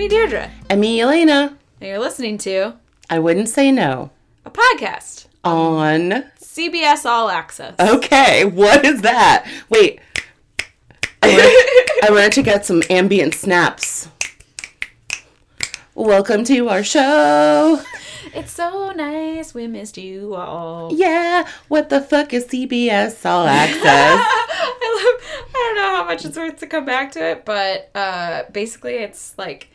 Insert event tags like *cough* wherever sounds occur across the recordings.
me, Deirdre, And me, Elena. and you're listening to I wouldn't say no. a podcast, On. CBS All Access. Okay, what is that? Wait. I wanted, I wanted to get some ambient snaps. Welcome to our show. It's so nice. We missed you all. Yeah, what the fuck is CBS All Access? *laughs* I love. I don't know how much it's worth to come back to it, but uh, basically, it's like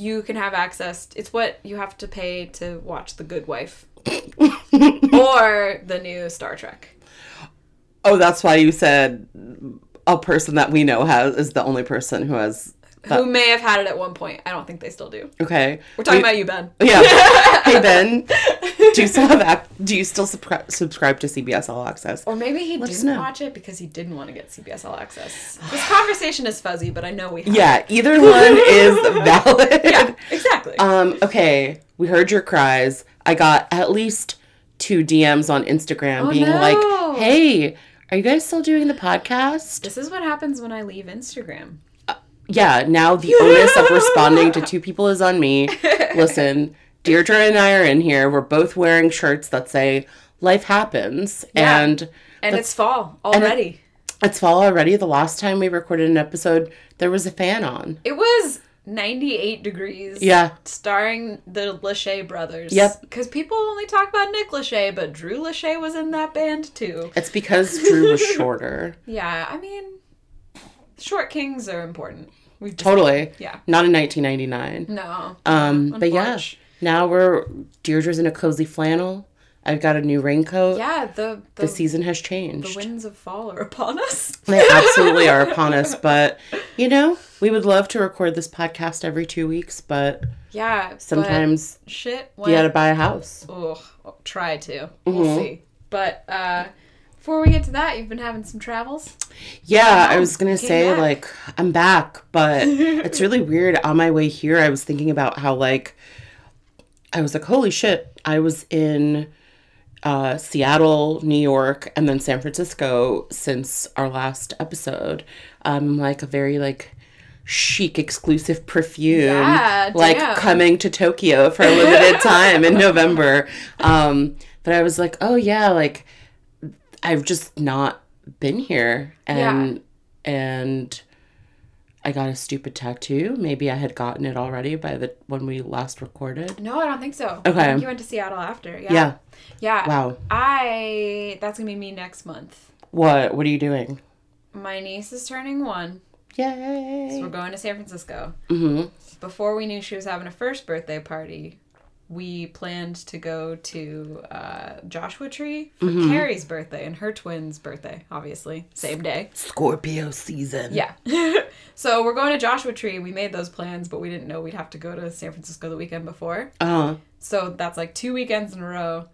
you can have access. It's what you have to pay to watch The Good Wife *laughs* or the new Star Trek. oh, that's why you said a person that we know has is the only person who has. Who may have had it at one point? I don't think they still do. Okay, We're talking We- about you, Ben. Yeah. *laughs* hey Ben, do you still have ac- do you still subscri- subscribe to CBS All Access? Or maybe he Let didn't watch it because he didn't want to get CBS All Access. This conversation is fuzzy, but I know we have. Yeah, either one is *laughs* valid. Yeah, exactly. Um, okay, we heard your cries. I got at least two DMs on Instagram Oh, being no. like, "Hey, are you guys still doing the podcast?" this is what happens when I leave Instagram. Yeah, now the onus of responding to two people is on me. *laughs* Listen, Deirdre and I are in here. We're both wearing shirts that say "Life happens," Yeah. and And it's fall already. it's fall already. The last time we recorded an episode, there was a fan on. It was 98 degrees. Yeah. Starring the Lachey brothers. Yep. Because people only talk about Nick Lachey, but Drew Lachey was in that band too. It's because Drew was shorter. *laughs* Yeah, I mean, short kings are important. We've just, Totally. Yeah. Not in 1999. No. Um, but yeah, now we're Deirdre's in a cozy flannel. I've got a new raincoat. Yeah, the the, The season has changed. the winds of fall are upon us. *laughs* They absolutely are upon us, but you know, we would love to record this podcast every two weeks, but Yeah. but sometimes shit. you gotta buy a house. Ugh, I'll try to. Mm-hmm. We'll see. But uh, before we get to that, you've been having some travels. Yeah, I was gonna say back. like I'm back, but *laughs* it's really weird. On my way here, I was thinking about how like I was like, holy shit, I was in uh, Seattle, New York, and then San Francisco since our last episode. Um, like a very like chic exclusive perfume Yeah, like damn. coming to Tokyo for a limited *laughs* time in November. Um, but I was like, oh yeah, like I've just not been here and and I got a stupid tattoo. Maybe I had gotten it already by the when we last recorded. No, I don't think so. Okay. I think you went to Seattle after. Yeah. Yeah. Yeah. Wow. I that's gonna be me next month. What what are you doing? My niece is turning one. Yay. So we're going to San Francisco. hmm Before we knew she was having a first birthday party, we planned to go to uh, Joshua Tree for Mm-hmm. Carrie's birthday and her twin's birthday, obviously, same day. Scorpio season. Yeah. *laughs* so we're going to Joshua Tree. We made those plans, but we didn't know we'd have to go to San Francisco the weekend before. Uh-huh. So that's like two weekends in a row.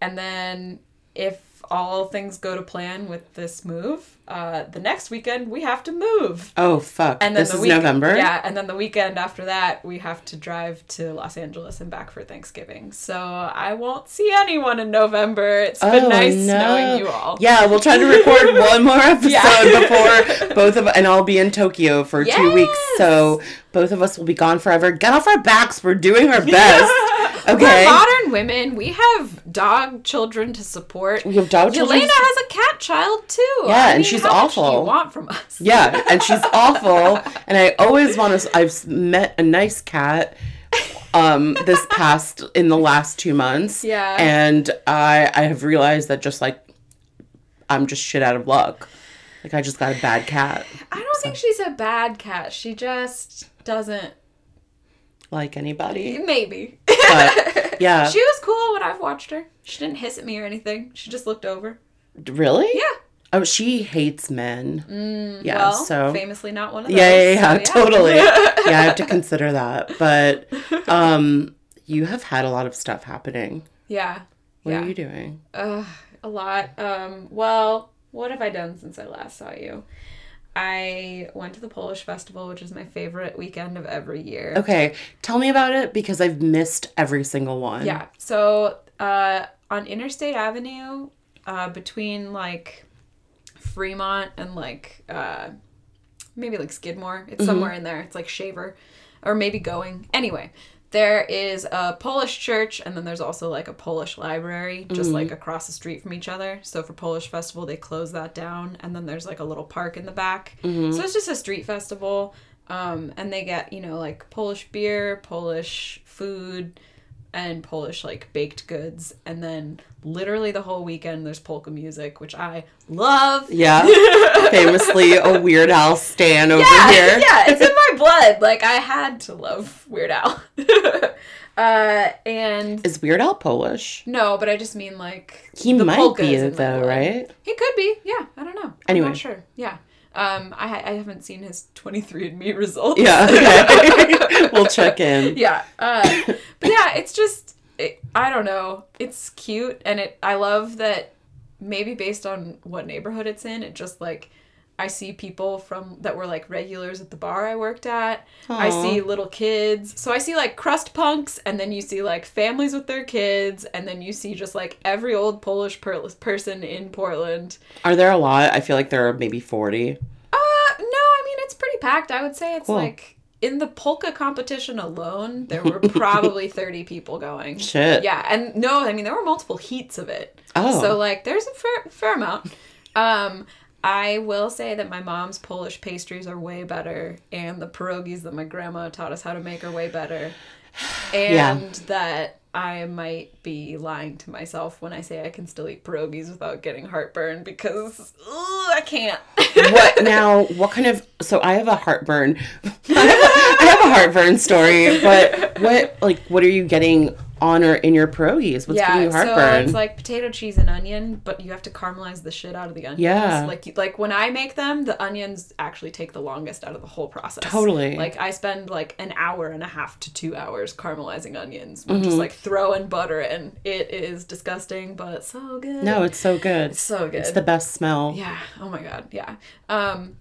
And then if all things go to plan with this move, uh, the next weekend we have to move. oh fuck. And then this the is week- November. Yeah, and then the weekend after that we have to drive to Los Angeles and back for Thanksgiving. So I won't see anyone in November. It's been Oh, nice no. knowing you all. Yeah, we'll try to record *laughs* one more episode Yeah. before both of and I'll be in Tokyo for two weeks. So both of us will be gone forever. Get off our backs. We're doing our best. *laughs* Okay. Women. We have dog children to support. We have dog children. Yelena has a cat child too. Yeah, I and mean, she's how much do awful. you want from us? Yeah, and she's *laughs* awful. And I always want to. I've met a nice cat um this past in the last two months. Yeah. And I I have realized that just like I'm just shit out of luck. Like I just got a bad cat. I don't think she's a bad cat. She just doesn't. Like anybody. Maybe. But *laughs* yeah. she was cool when I've watched her. She didn't hiss at me or anything. She just looked over. really? Yeah. Oh, she hates men. yeah. well, so famously not one of those. yeah, yeah, yeah, so totally. *laughs* yeah, I have to consider that. But *laughs* um, you have had a lot of stuff happening. yeah. What yeah. are you doing? Ugh, a lot. Um, well, what have I done since I last saw you? I went to the Polish Festival, which is my favorite weekend of every year. Okay, tell me about it because I've missed every single one. Yeah. So uh, on Interstate Avenue, uh, between like Fremont and like uh, maybe like Skidmore, it's somewhere in there. It's like Shaver. or maybe going. Anyway, there is a Polish church, and then there's also like a Polish library just like across the street from each other. So for Polish festival, they close that down, and then there's like a little park in the back. So it's just a street festival, um, and they get you know like Polish beer, Polish food, and Polish like baked goods, and then literally the whole weekend there's polka music, which I love. Yeah. *laughs* Famously a Weird Al stan over Yeah, here. *laughs* yeah, it's in my *laughs* blood. Like I had to love Weird Al. uh, and Is Weird Al Polish? no, but I just mean like He might be though, right? He could be. Yeah, I don't know. I'm Anyway. not sure. Yeah. Um, I I haven't seen his 23andMe results. Yeah. Okay. *laughs* we'll check in. yeah. Uh, but yeah, it's just it, I don't know. It's cute, and it I love that maybe based on what neighborhood it's in, it just like I see people from that were like regulars at the bar I worked at. I see little kids. So I see like crust punks, and then you see like families with their kids, and then you see just like every old Polish per- person in Portland. Are there a lot? I feel like there are maybe 40. Uh, no, I mean it's pretty packed. I would say it's Cool. like in the polka competition alone, there were probably *laughs* 30 people going. Shit. Yeah, and no, I mean there were multiple heats of it. Oh. So like there's a fair fair amount. Um I will say that my mom's Polish pastries are way better and the pierogies that my grandma taught us how to make are way better. *sighs* And Yeah. that I might be lying to myself when I say I can still eat pierogies without getting heartburn because ugh, I can't. *laughs* what now what kind of so i have a heartburn *laughs* I have a, I have a heartburn story but what like what are you getting on or in your pierogies what's giving you so it's like potato, cheese, and onion, but you have to caramelize the shit out of the onions. Yeah. Like like when I make them, the onions actually take the longest out of the whole process. Totally. Like I spend like an hour and a half to two hours caramelizing onions. I'm Mm-hmm. Just like throwing butter in. It is disgusting, but so good. no it's so good It's so good. it's the best smell Yeah. Oh my god. Yeah. Um,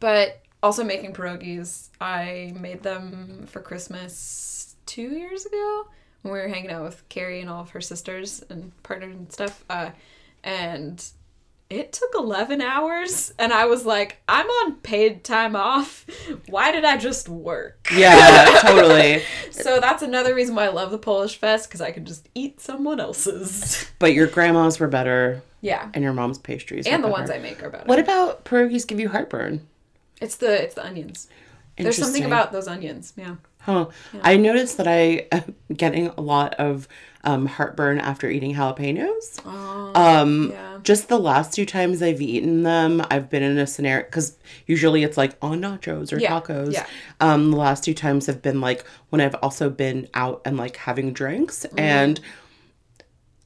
but also making pierogies. I made them for Christmas two years ago when we were hanging out with Carrie and all of her sisters and partners and stuff. Uh, and it took 11 hours and i was like i'm on paid time off. Why did i just work? Yeah *laughs* totally. So that's another reason why i love the polish fest because i can just eat someone else's. But your grandma's were better. Yeah. And your mom's pastries and the better. ones i make are better. What about pierogies give you heartburn? It's the it's the onions. There's something about those onions yeah Huh. I noticed that I am *laughs* getting a lot of um, heartburn after eating jalapenos. um, yeah. Just the last two times I've eaten them, I've been in a scenario because usually it's like on nachos or Yeah, tacos. yeah. Um, the last two times have been like when I've also been out and like having drinks Mm-hmm. and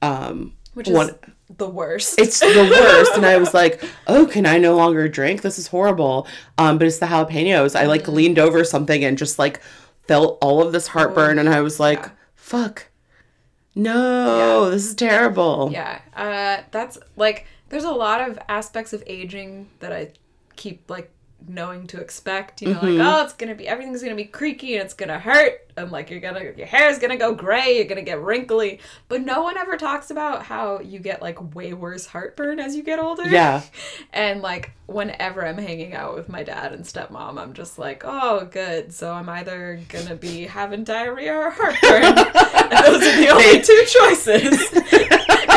um, which is one the worst it's the worst and i was like oh can i no longer drink this is horrible um but it's the jalapenos i Mm-hmm. like leaned over something and just like felt all of this heartburn and i was like Yeah. fuck. No this is terrible. Yeah, uh, that's like there's a lot of aspects of aging that I keep like knowing to expect. You know, Mm-hmm. like oh, it's gonna be everything's gonna be creaky and it's gonna hurt, and like you're gonna your hair's gonna go gray, you're gonna get wrinkly. But no one ever talks about how you get like way worse heartburn as you get older. Yeah. *laughs* And like whenever I'm hanging out with my dad and stepmom, I'm just like, oh, good. So I'm either gonna be having diarrhea or heartburn. and *laughs* *laughs* those are the only two choices.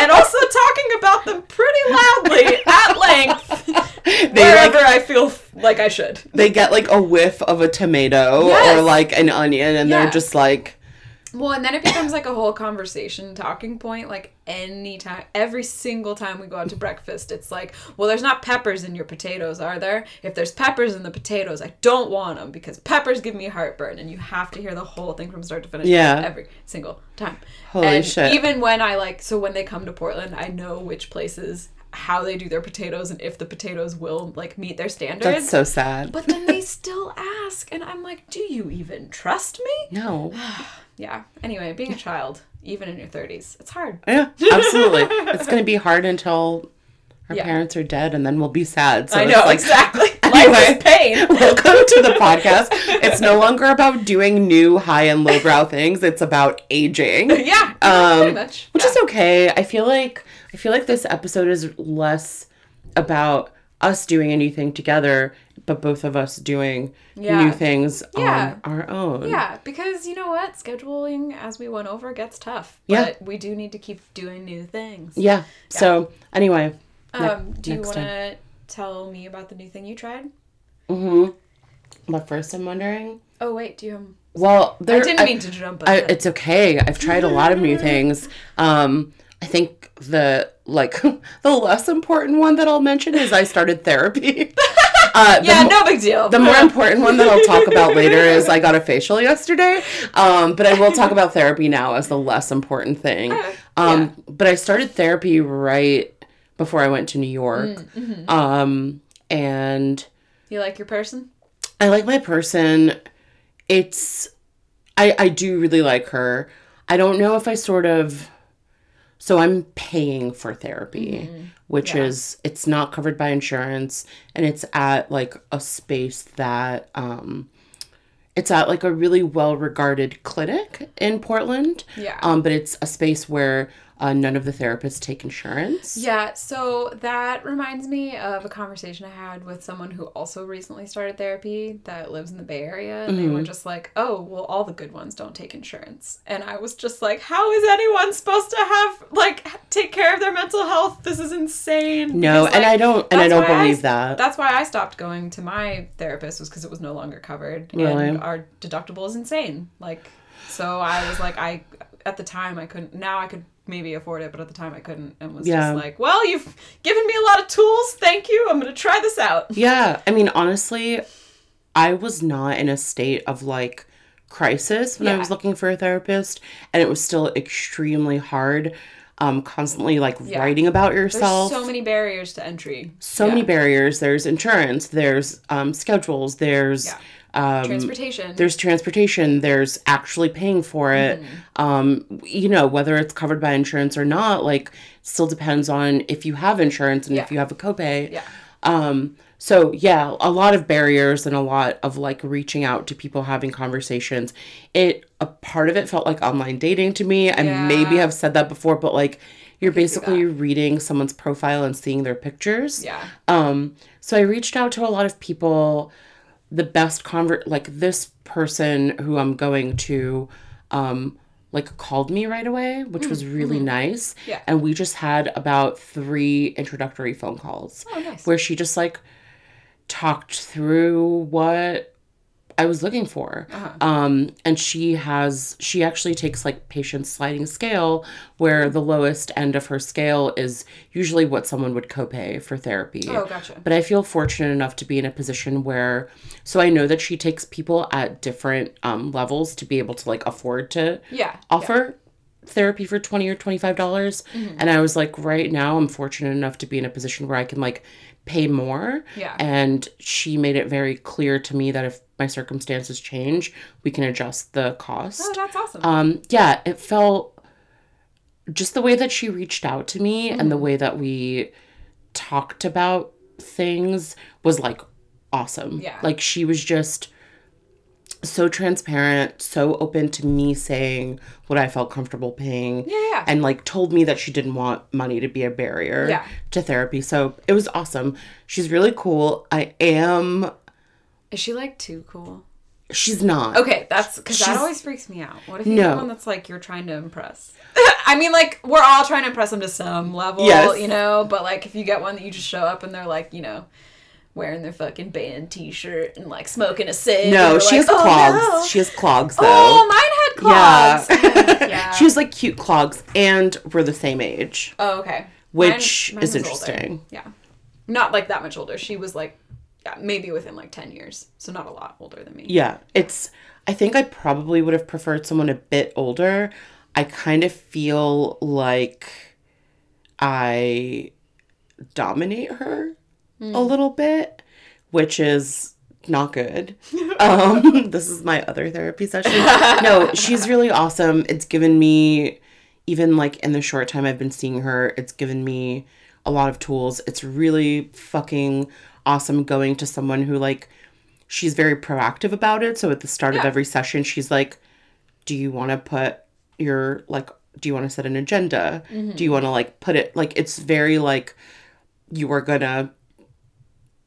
and also talking about them pretty loudly at length *laughs* wherever like or I feel like I should. they get like a whiff of a tomato or like an onion and Yeah. they're just like Well, and then it becomes like a whole conversation talking point. Like anytime, every single time we go out to breakfast, it's like, well, there's not peppers in your potatoes, are there? If there's peppers in the potatoes, I don't want them because peppers give me heartburn. And you have to hear the whole thing from start to finish. Yeah. Every single time. Holy and shit. Even when I like, so when they come to Portland, I know which places, how they do their potatoes, and if the potatoes will like meet their standards. that's so sad but then they *laughs* still ask, and I'm like, do you even trust me? no *sighs* Yeah. Anyway, being a child, even in your 30s, it's hard. yeah absolutely *laughs* it's gonna be hard until our Yeah. parents are dead and then we'll be sad so I know, like exactly. Anyway. *laughs* Life is pain. Welcome to the podcast. It's no longer about doing new high and lowbrow things. It's about aging. yeah, Um, pretty much. Which yeah. is okay. I feel like I feel like this episode is less about us doing anything together, but both of us doing Yeah. new things Yeah. on our own. Yeah, because you know what? Scheduling, as we went over, gets tough. Yeah. But we do need to keep doing new things. Yeah. So anyway, Um, do you want to tell me about the new thing you tried? Mm hmm but first I'm wondering. Oh, wait, do you have. Well, there, I didn't mean to jump I, it's okay. I've tried a lot of new *laughs* things. Um, I think the like *laughs* the less important one that I'll mention is I started therapy. *laughs* Uh, the yeah, mo- no big deal. the more important one that I'll talk about later is I got a facial yesterday. Um, but I will talk about therapy now as the less important thing. Um, But I started therapy right before I went to New York. Mm, Um, and You like your person? I like my person. It's I I do really like her. I don't know if I sort of so I'm paying for therapy, which Yeah. is it's not covered by insurance and it's at like a space that um it's at like a really well-regarded clinic in Portland. Yeah. Um but it's a space where uh, none of the therapists take insurance. Yeah, so that reminds me of a conversation I had with someone who also recently started therapy that lives in the Bay Area. And they were just like, oh, well, all the good ones don't take insurance. And I was just like, how is anyone supposed to have, like, take care of their mental health? This is insane. No, Because, and like, I don't and I don't believe s- that. That's why I stopped going to my therapist was because it was no longer covered. Really? And our deductible is insane. Like, so I was like, I, at the time, I couldn't, now I could maybe afford it, but at the time I couldn't and was Yeah. just like, well, you've given me a lot of tools. Thank you. I'm going to try this out. *laughs* Yeah, I mean, honestly, I was not in a state of like crisis when I was looking for a therapist, and it was still extremely hard. Um, constantly like Yeah. writing about There's yourself. so many barriers to entry. So Yeah. many barriers. There's insurance. There's um, schedules. There's Yeah. Um, Transportation. there's transportation. There's actually paying for it. Mm-hmm. Um, you know whether it's covered by insurance or not. Like, still depends on if you have insurance and if you have a copay. yeah. Um, so yeah, a lot of barriers and a lot of like reaching out to people, having conversations. It a part of it felt like online dating to me. I maybe have said that before, but like you're basically reading someone's profile and seeing their pictures. Yeah. Um, so I reached out to a lot of people. The best convert like this person who I'm going to um like called me right away, which was really nice. Mm, mm-hmm. Yeah. And we just had about three introductory phone calls Oh, nice. where she just like talked through what I was looking for. Uh-huh. Um, and she has, she actually takes like patients sliding scale, where the lowest end of her scale is usually what someone would copay for therapy. Oh, gotcha. But I feel fortunate enough to be in a position where, so I know that she takes people at different um, levels to be able to like afford to Yeah. offer therapy for 20 or 25 dollars Mm-hmm. and i was like right now i'm fortunate enough to be in a position where i can like pay more Yeah. and she made it very clear to me that if my circumstances change we can adjust the cost Oh, that's awesome. um yeah it felt just the way that she reached out to me and the Mm-hmm. way that we talked about things was like awesome Yeah. like she was just so transparent so open to me saying what i felt comfortable paying Yeah, yeah. and like told me that she didn't want money to be a barrier Yeah. to therapy so it was awesome she's really cool i am Is she like too cool? she's not Okay, that's because that always freaks me out. What if you're No. the one that's like you're trying to impress? *laughs* I mean, like we're all trying to impress them to some level, Yes. you know. But like if you get one that you just show up and they're like, you know, wearing their fucking band T-shirt and like smoking a cig. no she like, has "Oh, clogs no." she has clogs oh, though Oh, mine had clogs. Yeah. *laughs* Yeah. she has like cute clogs and we're the same age. Oh, okay. Which Mine- is mine was older. interesting. Yeah. Not like that much older. She was like, yeah, maybe within like 10 years. So not a lot older than me. Yeah. It's I think I probably would have preferred someone a bit older. I kind of feel like I dominate her a little bit, which is not good. *laughs* um, this is my other therapy session. *laughs* No, she's really awesome. It's given me, even like in the short time I've been seeing her, it's given me a lot of tools. It's really fucking awesome going to someone who like she's very proactive about it. So at the start of every session, she's like, "Do you want to put your like? Do you want to set an agenda? Do you want to like put it like? It's very like you are gonna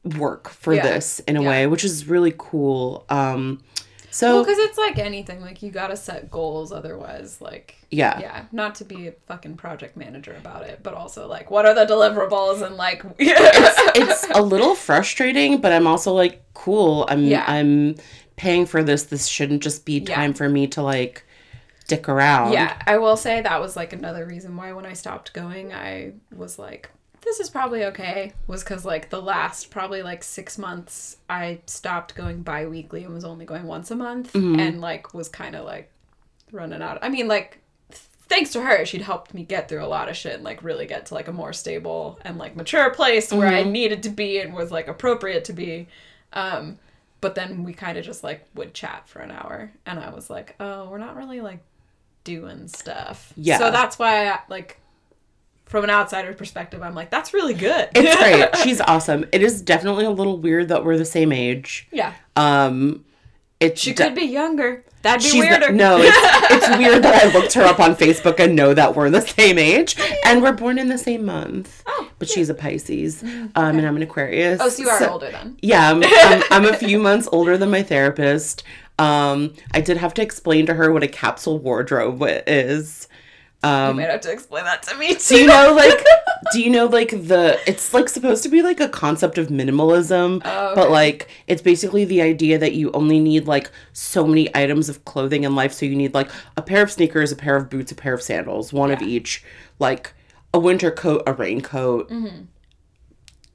work for Yeah. this in a Yeah. way, which is really cool. Um, so Well, because it's like anything, like you gotta set goals, otherwise, like yeah. yeah, not to be a fucking project manager about it, but also like what are the deliverables and like *laughs* it's a little frustrating, but I'm also like, cool. I'm Yeah. I'm paying for this. This shouldn't just be Yeah. time for me to like dick around. Yeah, I will say that was like another reason why when I stopped going, I was like, this is probably okay. Was because like the last probably like six months, I stopped going bi weekly and was only going once a month and like was kind of like running out. I mean, like, thanks to her, she'd helped me get through a lot of shit and like really get to like a more stable and like mature place where I needed to be and was like appropriate to be. Um, but then we kind of just like would chat for an hour and I was like, oh, we're not really like doing stuff. Yeah. So that's why, I, like, from an outsider perspective, I'm like, that's really good. It's great. *laughs* She's awesome. It is definitely a little weird that we're the same age. yeah. Um, it's She de- could be younger. That'd be She's weirder. The, no, it's, *laughs* it's weird that I looked her up on Facebook and know that we're the same age and we're born in the same month. Oh, but she's a Pisces, um, and I'm an Aquarius. oh, so you are older then. Yeah, I'm, *laughs* I'm, I'm a few months older than my therapist. Um, I did have to explain to her what a capsule wardrobe wa- is. you Um, might have to explain that to me too. do you know like *laughs* do you know like the it's like supposed to be like a concept of minimalism Oh, but like it's basically the idea that you only need like so many items of clothing in life so you need like a pair of sneakers a pair of boots a pair of sandals one of each like a winter coat a raincoat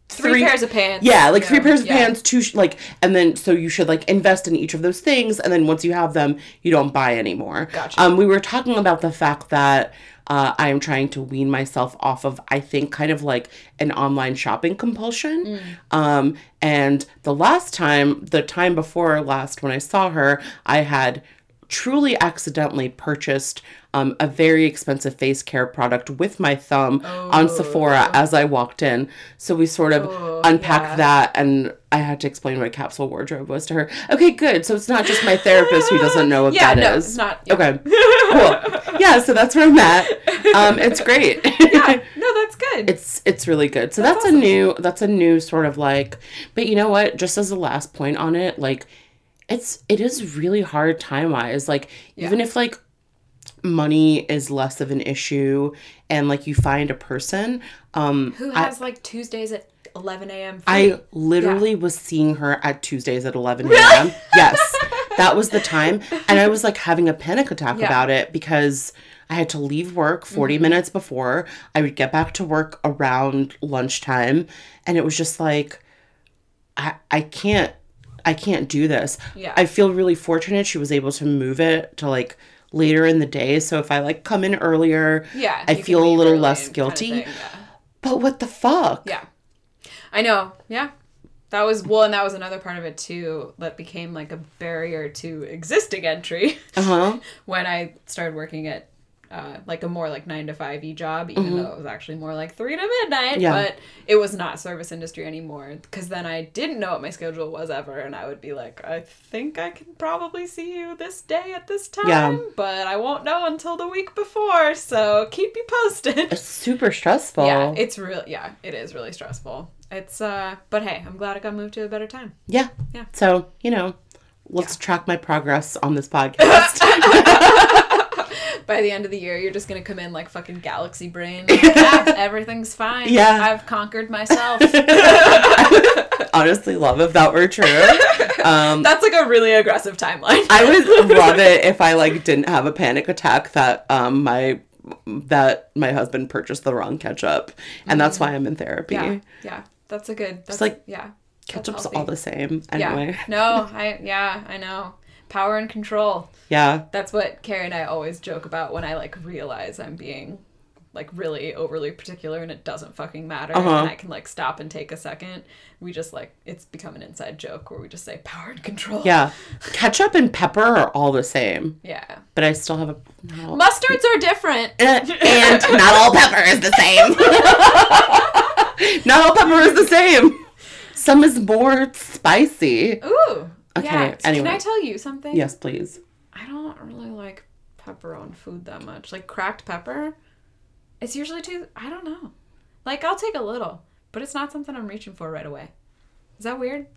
three, pairs of pants. yeah, like three know, pairs of yeah. pants, two sh- like, and then so you should like invest in each of those things, and then once you have them, you don't buy anymore. Gotcha. Um, we were talking about the fact that uh, I am trying to wean myself off of, I think, kind of like an online shopping compulsion. Mm. Um, and the last time, the time before last, when I saw her, I had truly accidentally purchased um, a very expensive face care product with my thumb on Sephora as I walked in. So we sort of Oh, unpacked yeah. that and I had to explain what a capsule wardrobe was to her. Okay, good. So it's not just my therapist who doesn't know what *laughs* Yeah, that is. no, it's not. yeah. Okay, *laughs* cool. Yeah, so that's where I'm at. Um, it's great. Yeah, *laughs* no, that's good. it's it's really good. So that's, That's a new that's a new sort of like. But you know what? Just as a last point on it, like it's it is really hard time wise. Like even if like money is less of an issue and like you find a person um Who I- has like Tuesdays at 11 a.m. I literally was seeing her at Tuesdays at 11 a.m. yes, *laughs* that was the time. And I was like having a panic attack Yeah. about it because I had to leave work 40 minutes before. I would get back to work around lunchtime. And it was just like, I, I can't. I can't do this. Yeah. I feel really fortunate she was able to move it to like later in the day. So if I like come in earlier, yeah, I feel a little less and kinda guilty. thing, yeah. But what the fuck? Yeah. I know. Yeah. That was well, and that was another part of it too that became like a barrier to existing entry Uh huh. *laughs* when I started working at uh, like a more like nine to five e job, even though it was actually more like three to midnight. Mm-hmm. Yeah. But it was not service industry anymore because then I didn't know what my schedule was ever, and I would be like, I think I can probably see you this day at this time, Yeah. but I won't know until the week before. So keep you posted. It's super stressful. Yeah, it's real. Yeah, it is really stressful. It's uh, but hey, I'm glad I got moved to a better time. Yeah. Yeah. So, you know, let's track my progress on this *laughs* podcast. *laughs* *laughs* By the end of the year, you're just gonna come in like fucking galaxy brain. *laughs* Like, "Ah, everything's fine. Yeah. I've conquered myself. *laughs* Honestly, love if that were true. Um, That's like a really aggressive timeline. I would love it if I like didn't have a panic attack that um my that my husband purchased the wrong ketchup, and that's why I'm in therapy. yeah, yeah. That's a good. That's like, yeah. Ketchup's all the same Yeah. anyway. No, I yeah, I know. Power and control. Yeah. That's what Carrie and I always joke about when I like realize I'm being like really overly particular and it doesn't fucking matter Uh-huh. and I can like stop and take a second. We just like it's become an inside joke where we just say power and control. Yeah. Ketchup and pepper are all the same, Yeah. but I still have a no. Mustards are different. and not all pepper is the same. *laughs* not all pepper is the same. Some is more spicy. Ooh. Okay, Yeah. Can. I tell you something? Yes, please. I don't really like pepper on food that much. Like cracked pepper, it's usually too. I don't know. Like I'll take a little, but it's not something I'm reaching for right away. Is that weird?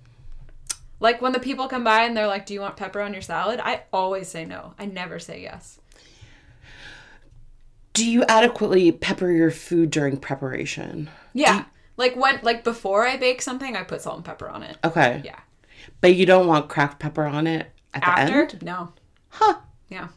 Like when the people come by and they're like, "Do you want pepper on your salad?" I always say no. I never say yes. Do you adequately pepper your food during preparation? Yeah. Like when like before I bake something, I put salt and pepper on it. Okay. Yeah. But you don't want cracked pepper on it at the After? end? No. Huh. Yeah.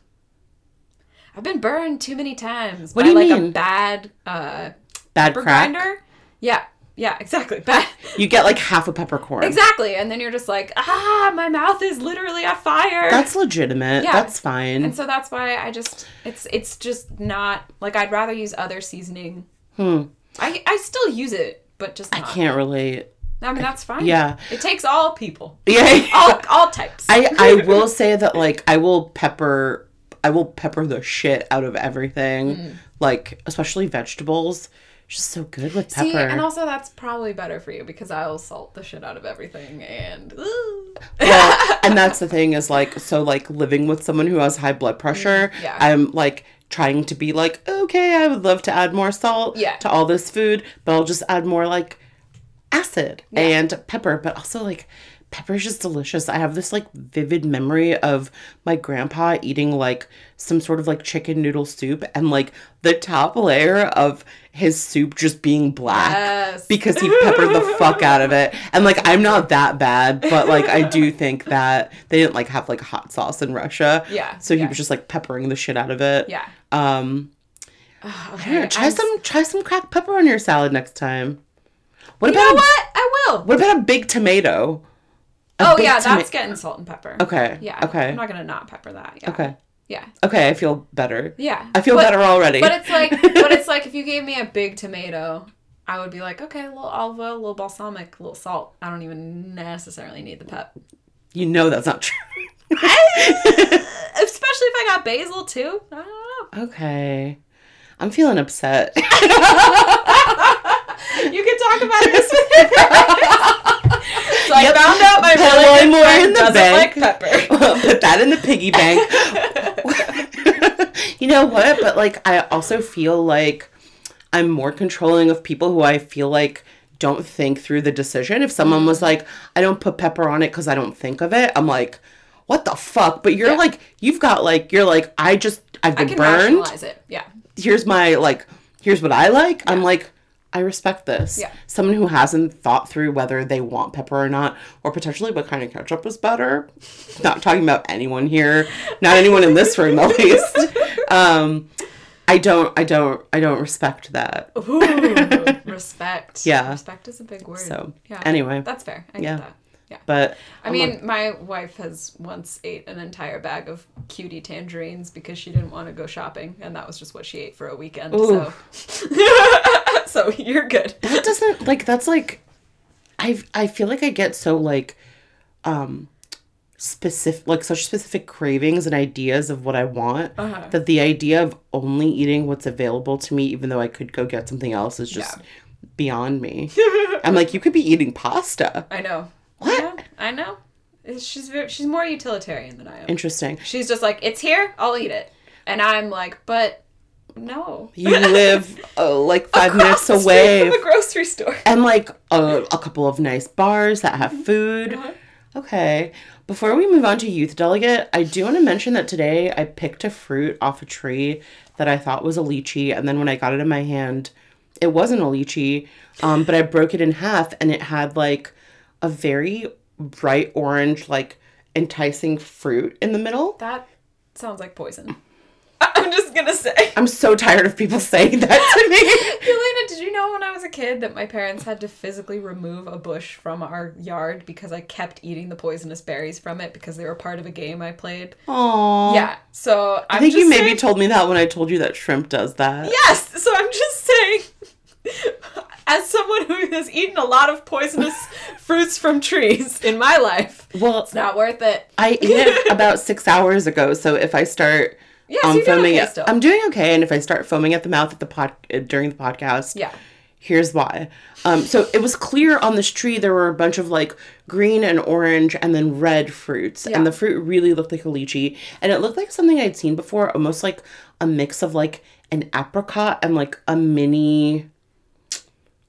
I've been burned too many times What by do you like a mean? bad uh Bad pepper crack? grinder. Yeah. Yeah, exactly. *laughs* Bad. You get like half a peppercorn. exactly. And then you're just like, ah, my mouth is literally on fire. That's legitimate. Yeah. That's fine. and so that's why I just it's it's just not like I'd rather use other seasoning. Hmm. I I still use it, but just I can't relate. I mean that's fine. Yeah. It takes all people. Yeah. *laughs* All all types. I I will say that like I will pepper I will pepper the shit out of everything. Mm. Like especially vegetables. It's just so good with pepper. See, and also that's probably better for you because I'll salt the shit out of everything and well, *laughs* and that's the thing is like so like living with someone who has high blood pressure. Mm, yeah. I'm like trying to be like okay, I would love to add more salt Yeah. to all this food, but I'll just add more like acid and pepper, but also like pepper is just delicious. I have this like vivid memory of my grandpa eating like some sort of like chicken noodle soup and like the top layer of his soup just being black Yes. because he peppered the fuck out of it. And like I'm not that bad, but like I do *laughs* think that they didn't like have like hot sauce in Russia. Yeah, So he yeah. was just like peppering the shit out of it. Yeah. Um Okay. yeah, try I'm- some try some cracked pepper on your salad next time. What You about know a- what? I will. what about a big tomato? A Oh big yeah, toma- that's getting salt and pepper. Okay. Yeah. Okay. I'm not gonna not pepper that. Yeah. Okay. Yeah. Okay, I feel better. Yeah. I feel But- better already. But it's like, *laughs* but it's like if you gave me a big tomato, I would be like, okay, a little olive oil, a little balsamic, a little salt. I don't even necessarily need the pep. you know that's not true. *laughs* *laughs* Especially if I got basil too. I don't know. okay. I'm feeling upset. You can talk about this with *laughs* So I found out my Put really good more friend in the doesn't bank. like pepper. *laughs* Put that in the piggy bank. *laughs* you know what? But like I also feel like I'm more controlling of people who I feel like don't think through the decision. If someone was mm-hmm. like, I don't put pepper on it because I don't think of it, I'm like, what the fuck? But you're Yeah. like, you've got like, you're like, I just, I've I been can burned. rationalize it. Yeah. Here's my like, here's what I like. I'm like, I respect this. Yeah. Someone who hasn't thought through whether they want pepper or not, or potentially what kind of ketchup is better. Not talking about anyone here, not anyone in this room at least. *laughs* Um, I don't, I don't, I don't respect that. Ooh, respect. *laughs* Yeah. Respect is a big word. So, yeah. anyway. That's fair. I Yeah. get that. Yeah. But I mean, my wife has once ate an entire bag of cutie tangerines because she didn't want to go shopping, and that was just what she ate for a weekend. Ooh. So, *laughs* so you're good. that doesn't like that's like I I feel like I get so like um specific like such specific cravings and ideas of what I want Uh-huh. that the idea of only eating what's available to me even though I could go get something else is just Yeah. beyond me. *laughs* I'm like you could be eating pasta. I know. What? I know. I know. She's very, she's more utilitarian than I am. Interesting. She's just like, it's here, I'll eat it, and I'm like, but no. You live *laughs* uh, like 5 Across minutes away from the grocery store. and like a, a couple of nice bars that have food. Uh-huh. Okay. Before we move on to youth delegate, I do want to mention that today I picked a fruit off a tree that I thought was a lychee, and then when I got it in my hand, it wasn't a lychee. Um, but I broke it in half, and it had like a very bright orange, like enticing fruit in the middle. That sounds like poison. *laughs* I'm just gonna say. I'm so tired of people saying that to me. *laughs* Helena, did you know when I was a kid that my parents had to physically remove a bush from our yard because I kept eating the poisonous berries from it because they were part of a game I played? Aww. Yeah. So I'm I think you maybe saying- told me that when I told you that shrimp does that. Yes. So I'm just saying. *laughs* As someone who has eaten a lot of poisonous *laughs* fruits from trees in my life, Well, it's not worth it. I *laughs* ate it about six hours ago, so if I start Yes, um, you're foaming okay at. I'm doing okay, and if I start foaming at the mouth at the pod uh, during the podcast, Yeah. here's why. Um, so it was clear on this tree there were a bunch of like green and orange and then red fruits, Yeah. and the fruit really looked like a lychee, and it looked like something I'd seen before, almost like a mix of like an apricot and like a mini,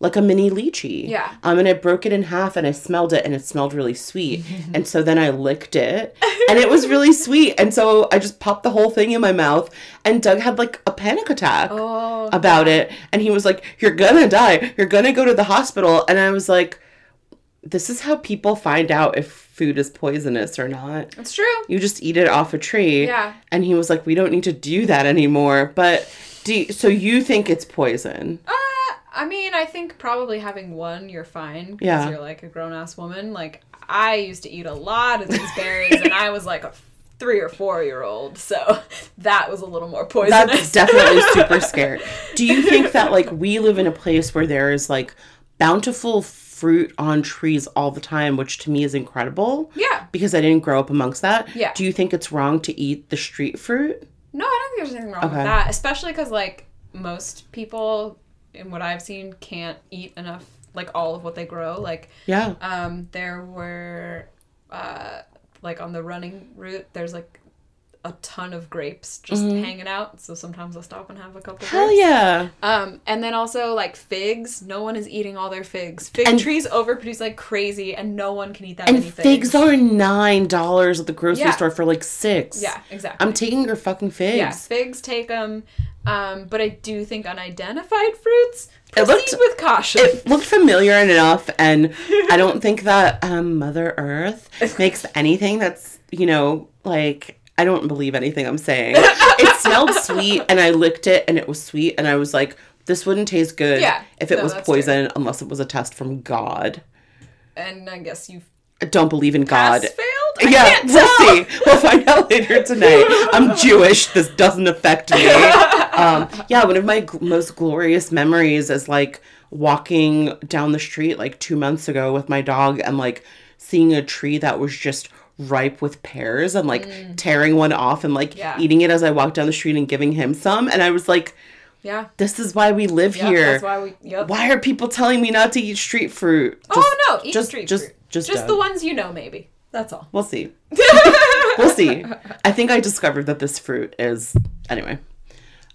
like a mini lychee. Yeah. Um, and I broke it in half and I smelled it and it smelled really sweet. *laughs* and so then I licked it and it was really sweet. And so I just popped the whole thing in my mouth and Doug had like a panic attack Oh, about it. And he was like, You're gonna die. You're gonna go to the hospital. And I was like, This is how people find out if food is poisonous or not. it's true. You just eat it off a tree. Yeah. And he was like, We don't need to do that anymore. But do you, so you think it's poison? Uh, I mean, I think probably having one, you're fine. Because Yeah. you're like a grown ass woman. Like, I used to eat a lot of these berries, and I was like a three or four year old. So that was a little more poisonous. That's definitely super scared. Do you think that like we live in a place where there is like bountiful fruit on trees all the time, which to me is incredible? yeah. Because I didn't grow up amongst that. Yeah. Do you think it's wrong to eat the street fruit? No, I don't think there's anything wrong Okay. with that. Especially because, like, most people, in what I've seen, can't eat enough, like, all of what they grow. Like, Yeah. um, there were, uh, like, on the running route, there's, like, a ton of grapes just hanging out. So sometimes I'll stop and have a couple Mm-hmm. Hell grapes. yeah. Um, and then also like figs. No one is eating all their figs. Fig And- trees overproduce like crazy, and no one can eat that And many figs are nine dollars at the grocery Yeah. store for like six. Yeah, exactly. I'm taking your fucking figs. yeah, figs take them. Um, but I do think unidentified fruits It proceed looked- with caution. It looked familiar enough, and I don't think that um, Mother Earth makes anything that's, you know, like, I don't believe anything I'm saying. It *laughs* smelled sweet, and I licked it, and it was sweet, and I was like, this wouldn't taste good Yeah, if it no, was poison unless it was a test from God. and I guess you've I don't believe in God. failed. I yeah, we'll see. We'll find out later tonight. I'm *laughs* Jewish. This doesn't affect me. *laughs* Um, yeah, one of my gl- most glorious memories is like walking down the street like two months ago with my dog and like seeing a tree that was just ripe with pears and like tearing one off and like Mm. Yeah. eating it as I walked down the street and giving him some. And I was like, Yeah. this is why we live Yep, here. That's why we. Yep. why are people telling me not to eat street fruit? oh no! Eat just, street just, fruit. just, Just don't. the ones you know, maybe. That's all. We'll see. *laughs* we'll see. I think I discovered that this fruit is anyway.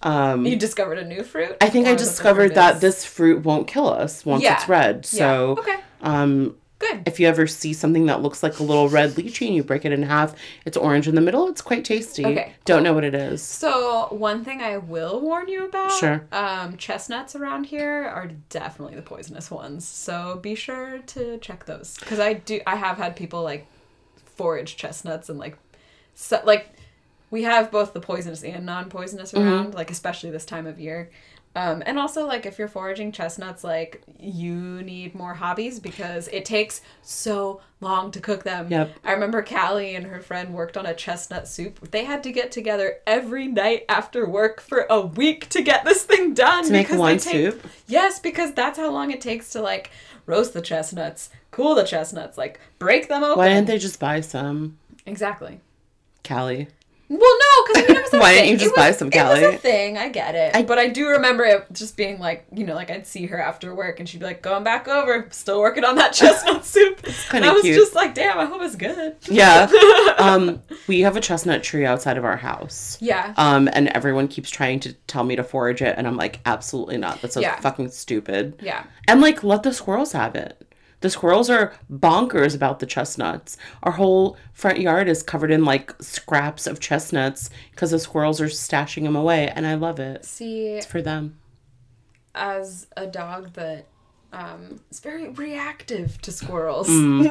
Um, You discovered a new fruit. I think I is it the discovered that this fruit won't kill us once Yeah. it's red. Yeah. So, okay, um, good. if you ever see something that looks like a little red lychee and you break it in half, it's orange in the middle. It's quite tasty. Okay, Don't know what it is. So one thing I will warn you about, Sure. um, chestnuts around here are definitely the poisonous ones. So be sure to check those because I do. I have had people like forage chestnuts and like, so, like we have both the poisonous and non-poisonous Mm-hmm. around, like especially this time of year. Um, and also, like, if you're foraging chestnuts, like, you need more hobbies because it takes so long to cook them. Yep. I remember Callie and her friend worked on a chestnut soup. They had to get together every night after work for a week to get this thing done. To make one take- soup? Yes, because that's how long it takes to, like, roast the chestnuts, cool the chestnuts, like, break them open. Why didn't they just buy some, Exactly. Callie? Well, no, because I mean, it was a Why didn't thing. you just it buy was, some It was a thing. I get it. I- but I do remember it just being like, you know, like I'd see her after work and she'd be like, going back over, still working on that *laughs* chestnut soup. and I was cute. just like, damn, I hope it's good. Yeah. *laughs* um, we have a chestnut tree outside of our house. Yeah. Um, and everyone keeps trying to tell me to forage it, and I'm like, absolutely not. That's so Yeah. fucking stupid. Yeah. And like, let the squirrels have it. The squirrels are bonkers about the chestnuts. Our whole front yard is covered in like scraps of chestnuts because the squirrels are stashing them away, and I love it. See, It's for them. as a dog that um, is very reactive to squirrels. *laughs*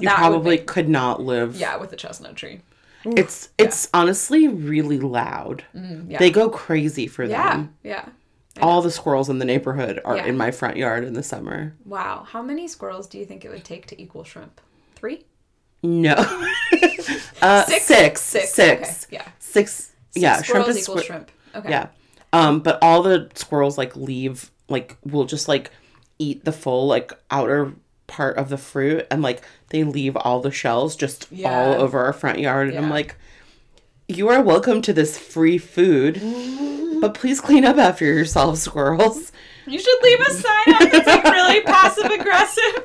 You That probably make- could not live. yeah, with a chestnut tree. It's it's honestly really loud. Mm, yeah. They go crazy for yeah. them. Yeah, yeah. All the squirrels in the neighborhood are Yeah. in my front yard in the summer. Wow. How many squirrels do you think it would take to equal shrimp? Three? No. *laughs* uh, six. Six. Six. Six. Okay. Yeah. Six. Yeah, shrimp is equals shrimp. Okay. Yeah. Um, but all the squirrels like leave like will just like eat the full like outer part of the fruit and like they leave all the shells just Yeah. all over our front yard and I'm like you are welcome to this free food. But please clean up after yourselves, squirrels. You should leave a sign up that's like really *laughs* passive aggressive.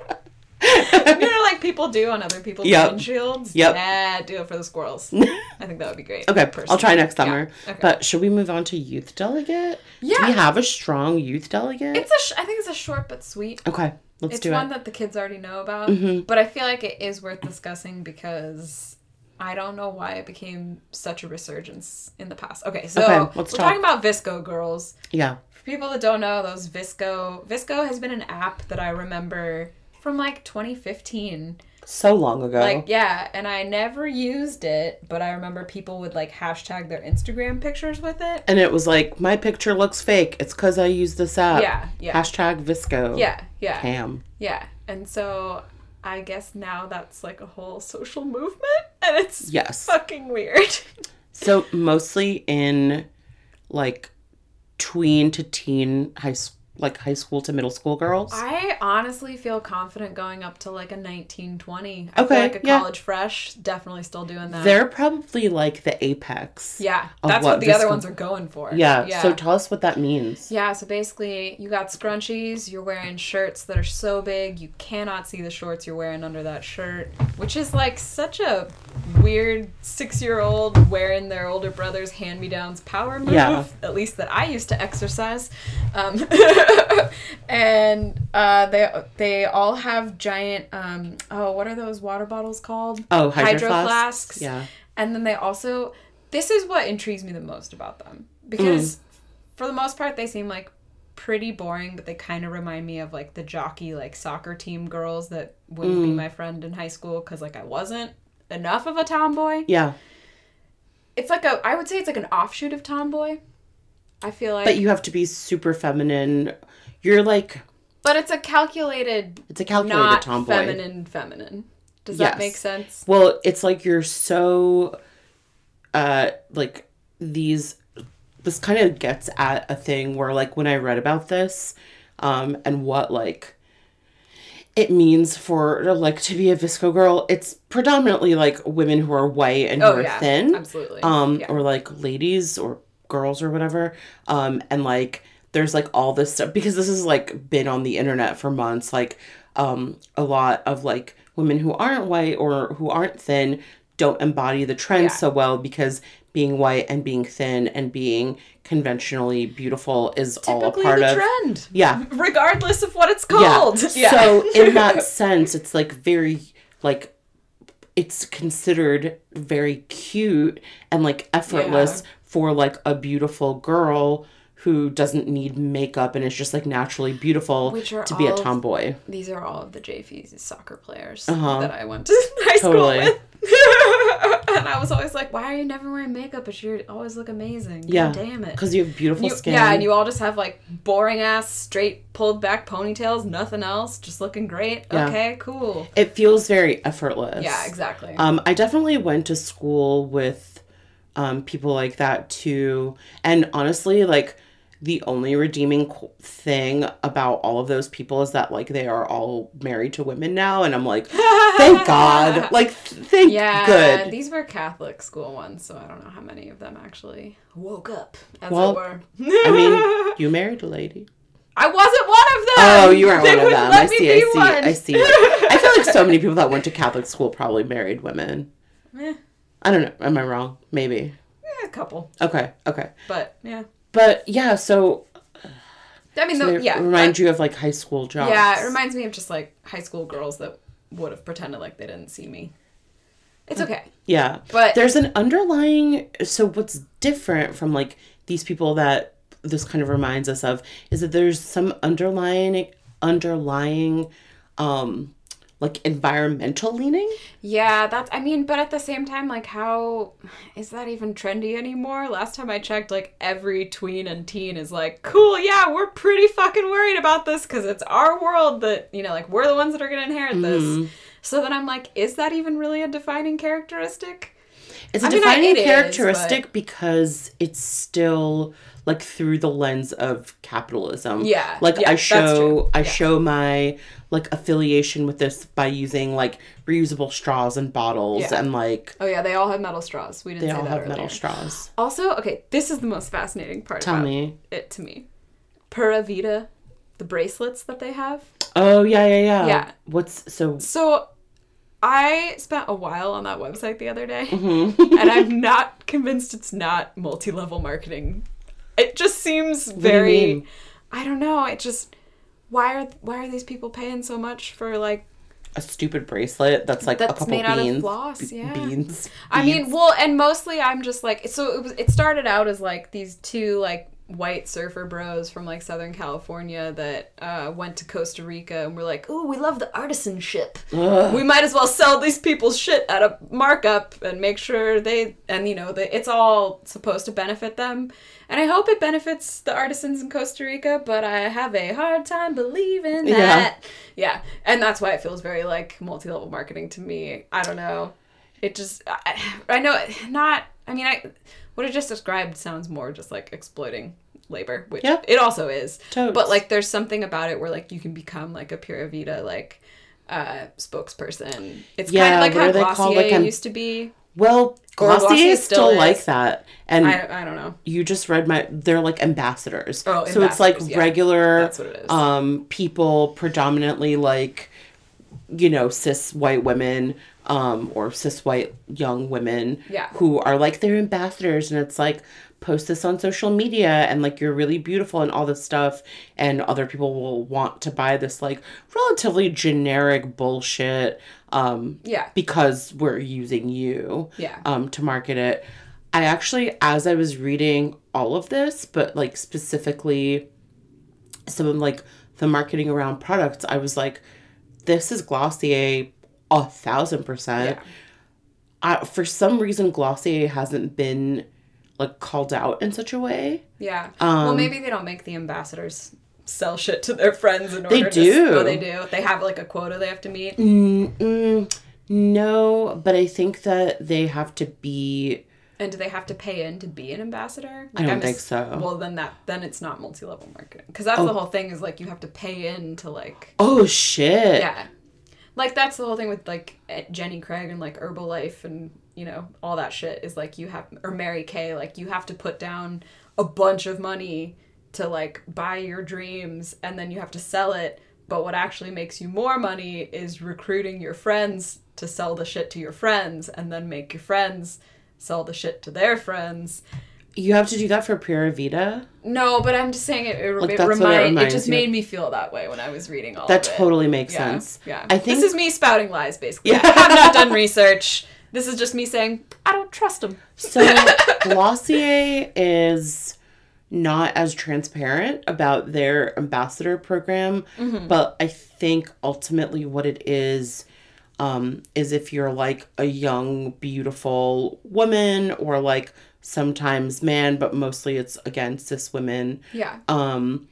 you know, like, people do on other people's Yep. windshields. Yep. Yeah, do it for the squirrels. *laughs* I think that would be great. Okay, I'll try next Yeah, summer. okay. But should we move on to youth delegate? Do Yeah. we have a strong youth delegate? It's a. Sh- I think it's a short but sweet. okay, let's it's do one that the kids already know about, Mhm. but I feel like it is worth discussing because I don't know why it became such a resurgence in the past. Okay, so Okay, we're talk. talking about VSCO girls. Yeah. For people that don't know, those VSCO VSCO has been an app that I remember from like 2015. So long ago. Like yeah, and I never used it, but I remember people would like hashtag their Instagram pictures with it. and it was like, my picture looks fake. It's because I used this app. Yeah, yeah. Hashtag VSCO. Yeah, yeah. Cam. Yeah. And so I guess now that's like a whole social *laughs* movement *laughs* and it's Yes. fucking weird. *laughs* So mostly in like tween to teen high s- like high school to middle school girls. I honestly feel confident going up to like a 1920. I Okay, feel like a yeah. college fresh, definitely still doing that. They're probably like the apex. yeah, that's what what, the other VSCO- ones are going for. Yeah. Yeah. So tell us what that means. yeah, so basically, you got scrunchies, you're wearing shirts that are so big you cannot see the shorts you're wearing under that shirt, which is like such a weird six year old wearing their older brother's hand me downs power move, Yeah. at least that I used to exercise. Um, *laughs* *laughs* and uh, they, they all have giant, um, oh, what are those water bottles called? Oh, hydro, flasks. Yeah. And then they also, this is what intrigues me the most about them. Because Mm. for the most part, they seem like pretty boring, but they kind of remind me of like the jockey, like soccer team girls that wouldn't Mm. be my friend in high school because like I wasn't enough of a tomboy. Yeah. It's like a, I would say it's like an offshoot of tomboy. I feel like, But you have to be super feminine. You're like but it's a calculated, it's a calculated not tomboy. feminine, feminine. Does Yes. that make sense? Well, it's like you're so uh like these this kind of gets at a thing where like when I read about this um and what like it means for like to be a VSCO girl, it's predominantly like women who are white and who Oh are yeah, thin. absolutely. um yeah. or like ladies or girls or whatever um and like there's like all this stuff because this has like been on the internet for months like um a lot of like women who aren't white or who aren't thin don't embody the trend Yeah. so well because being white and being thin and being conventionally beautiful is all a part the of trend, yeah regardless of what it's called. yeah. So in *laughs* that sense, it's like very like it's considered very cute and like effortless for like a beautiful girl who doesn't need makeup and is just like naturally beautiful to be a all of- tomboy. These are all of the JFE's soccer players Uh-huh. that I went to *laughs* high school Totally. with. *laughs* and I was always like, why are you never wearing makeup? But you always look amazing. God Yeah. damn it. Because you have beautiful You- skin. yeah, and you all just have like boring ass, straight pulled back ponytails, nothing else, just looking great. Yeah. Okay, cool. it feels very effortless. Yeah, exactly. Um, I definitely went to school with um, people like that too. And honestly, like the only redeeming thing about all of those people is that like they are all married to women now. And I'm like, thank *laughs* God. Like, thank yeah, good. these were Catholic school ones, so I don't know how many of them actually woke up, as Well, it were. I mean, *laughs* you married a lady. I wasn't one of them. Oh, you weren't *laughs* They one of them. I see, I see, one. I see. I feel like so many people that went to Catholic school probably married women. Eh, I don't know. Am I wrong? Maybe. eh, a couple, Okay, okay. but yeah. But yeah, so I mean, So the, yeah, remind you of like high school jobs. Yeah, it reminds me of just like high school girls that would have pretended like they didn't see me. It's okay. Yeah. But- there's an underlying so what's different from like these people that this kind of reminds us of is that there's some underlying underlying um like environmental leaning. Yeah, that's I mean, but at the same time, like how is that even trendy anymore? Last time I checked, like every tween and teen is like, cool, yeah, we're pretty fucking worried about this because it's our world that, you know, like we're the ones that are gonna inherit this. Mm-hmm. So then I'm like, is that even really a defining characteristic? It's a I mean, defining it is, characteristic because it's still like through the lens of capitalism. Yeah, Like yeah, I show. I Yeah. show my like affiliation with this by using like reusable straws and bottles Yeah. and like Oh yeah, they all have metal straws. We didn't they say all that have earlier. metal straws. Also, okay, this is the most fascinating part Tell about me. it to me. Pura Vida, the bracelets that they have. Oh yeah, yeah, yeah. Yeah. What's so So I spent a while on that website the other day, Mm-hmm. and I'm *laughs* not convinced it's not multi-level marketing. It just seems do very. mean? I don't know. It just why are why are these people paying so much for like? A stupid bracelet that's like a That's couple made out of beans. floss, be- yeah. Beans. I mean, well, and mostly I'm just like so. It was. It started out as like these two like white surfer bros from like Southern California that uh, went to Costa Rica and were like, "Ooh, we love the artisanship. Ugh. We might as well sell these people's shit at a markup and make sure they and you know that it's all supposed to benefit them." And I hope it benefits the artisans in Costa Rica, but I have a hard time believing Yeah. that. Yeah, and that's why it feels very like multi-level marketing to me. I don't know. It just I, I know not. I mean, I what I just described sounds more just like exploiting labor, which Yeah. it also is. Totes. But like, there's something about it where like you can become like a Pura Vida like uh spokesperson. It's kind Yeah, of like how? Glossier Like, used to be. Well, Glossier Glossier is still still like that. And I, I don't know. you just read my they're like ambassadors. Oh, so it's like yeah. regular That's what it is. um people predominantly like you know, cis white women um or cis white young women Yeah. who are like their ambassadors and it's like post this on social media and like you're really beautiful and all this stuff and other people will want to buy this like relatively generic bullshit um Yeah. because we're using you Yeah. um to market it i actually as i was reading all of this but like specifically some of like the marketing around products i was like this is glossier a thousand percent Yeah. I, for some reason glossier hasn't been like called out in such a way Yeah. well, Um, maybe they don't make the ambassadors sell shit to their friends in They order to. do. Oh, they do. They have like a quota they have to meet. Mm, mm, no but i think that they have to be And do they have to pay in to be an ambassador? I don't I'm think ass- so. Well, then that then it's not multi-level marketing because that's the whole thing is like you have to pay in to like oh shit yeah, like that's the whole thing with like Jenny Craig and like Herbalife and you know all that shit is like you have or Mary Kay like you have to put down a bunch of money to like buy your dreams and then you have to sell it. But what actually makes you more money is recruiting your friends to sell the shit to your friends and then make your friends sell the shit to their friends. You have to do that for pura vida No, but I'm just saying it. It, Like, it, what it remind, it, just you. made me feel that way when I was reading all that totally makes yeah, sense Yeah, i think this is me spouting lies, basically. Yeah. I have not done *laughs* research. This is just me saying I don't trust them. So Glossier is not as transparent about their ambassador program, Mm-hmm. but I think ultimately what it is um, is if you're like a young, beautiful woman or like sometimes man, but mostly it's again cis women. Yeah, Um,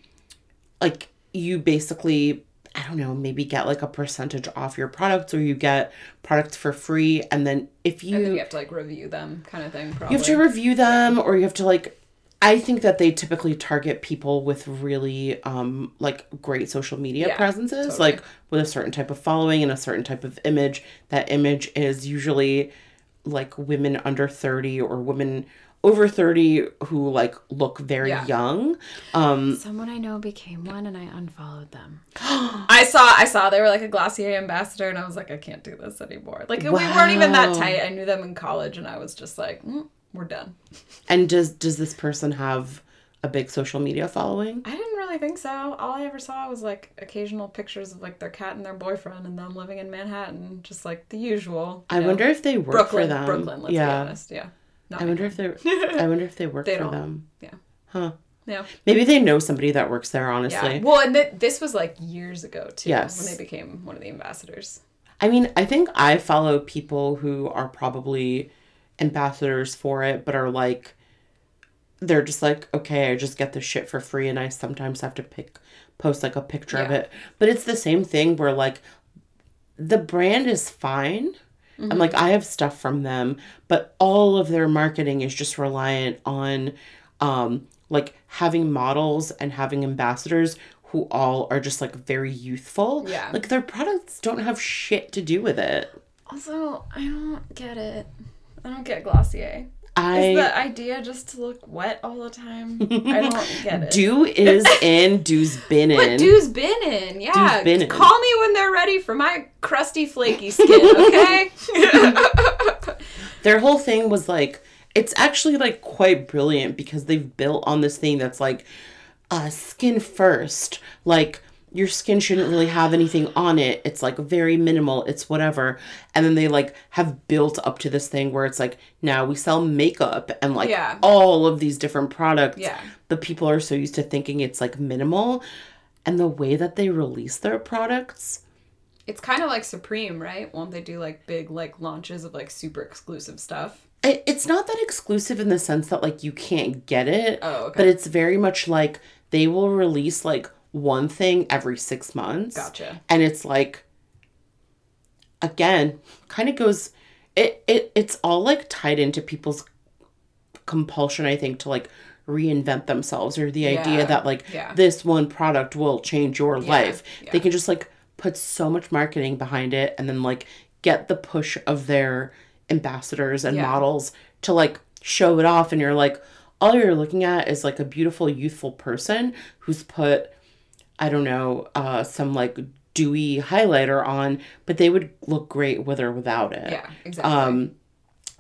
like you basically I don't know, maybe get like a percentage off your products or you get products for free and then if you and then you have to like review them, kind of thing. Probably. you have to review them or you have to like I think that they typically target people with really um like great social media Yeah, presences totally. like with a certain type of following and a certain type of image that image is usually like women under 30 or women over 30 who like look very Yeah. young um Someone I know became one, and I unfollowed them. *gasps* I saw, I saw they were like a Glossier ambassador, and I was like, I can't do this anymore. Like we weren't even that tight. I knew them in college, and I was just like, mm, we're done. and does does this person have a big social media following I didn't really think so. All I ever saw was like occasional pictures of like their cat and their boyfriend, and them living in Manhattan, just like the usual. I know. wonder if they work Brooklyn, for them Brooklyn. Let's yeah be honest. Yeah. Not I wonder if they *laughs* I wonder if they work They for don't. them Yeah. huh Yeah. Maybe they know somebody that works there, honestly. Yeah. Well, and th- this was like years ago too, Yes. when they became one of the ambassadors. I mean, I think I follow people who are probably ambassadors for it, but are like, they're just like, okay, I just get this shit for free, and I sometimes have to pick, post like a picture of it. But it's the same thing where like, the brand is fine. I'm like, I have stuff from them, but all of their marketing is just reliant on, um, like having models and having ambassadors who all are just like very youthful. Yeah. Like their products don't have shit to do with it. Also, I don't get it. I don't get Glossier. I Is the idea just to look wet all the time? I *laughs* don't get it. do is in, do's been in. But dude's been in, yeah. Dude's been in. Call me when they're ready for my crusty, flaky skin, okay? *laughs* *laughs* Their whole thing was like it's actually like quite brilliant because they've built on this thing that's like uh skin first. Like your skin shouldn't really have anything on it. It's like very minimal. It's whatever. And then they like have built up to this thing where it's like now we sell makeup and like Yeah. all of these different products. Yeah. But people are so used to thinking it's like minimal. And the way that they release their products, it's kind of like Supreme, right? Won't they do like big like launches of like super exclusive stuff? it's not that exclusive in the sense that like you can't get it. Oh, okay. But it's very much like they will release like one thing every six months. Gotcha. And it's like again, kind of goes it, it it's all like tied into people's compulsion, I think, to like reinvent themselves or the Yeah. idea that like Yeah. this one product will change your life. Yeah. They can just like put so much marketing behind it and then like get the push of their ambassadors and models to like show it off and you're like all you're looking at is like a beautiful youthful person who's put I don't know, uh some like dewy highlighter on, but they would look great with or without it. Yeah, exactly. Um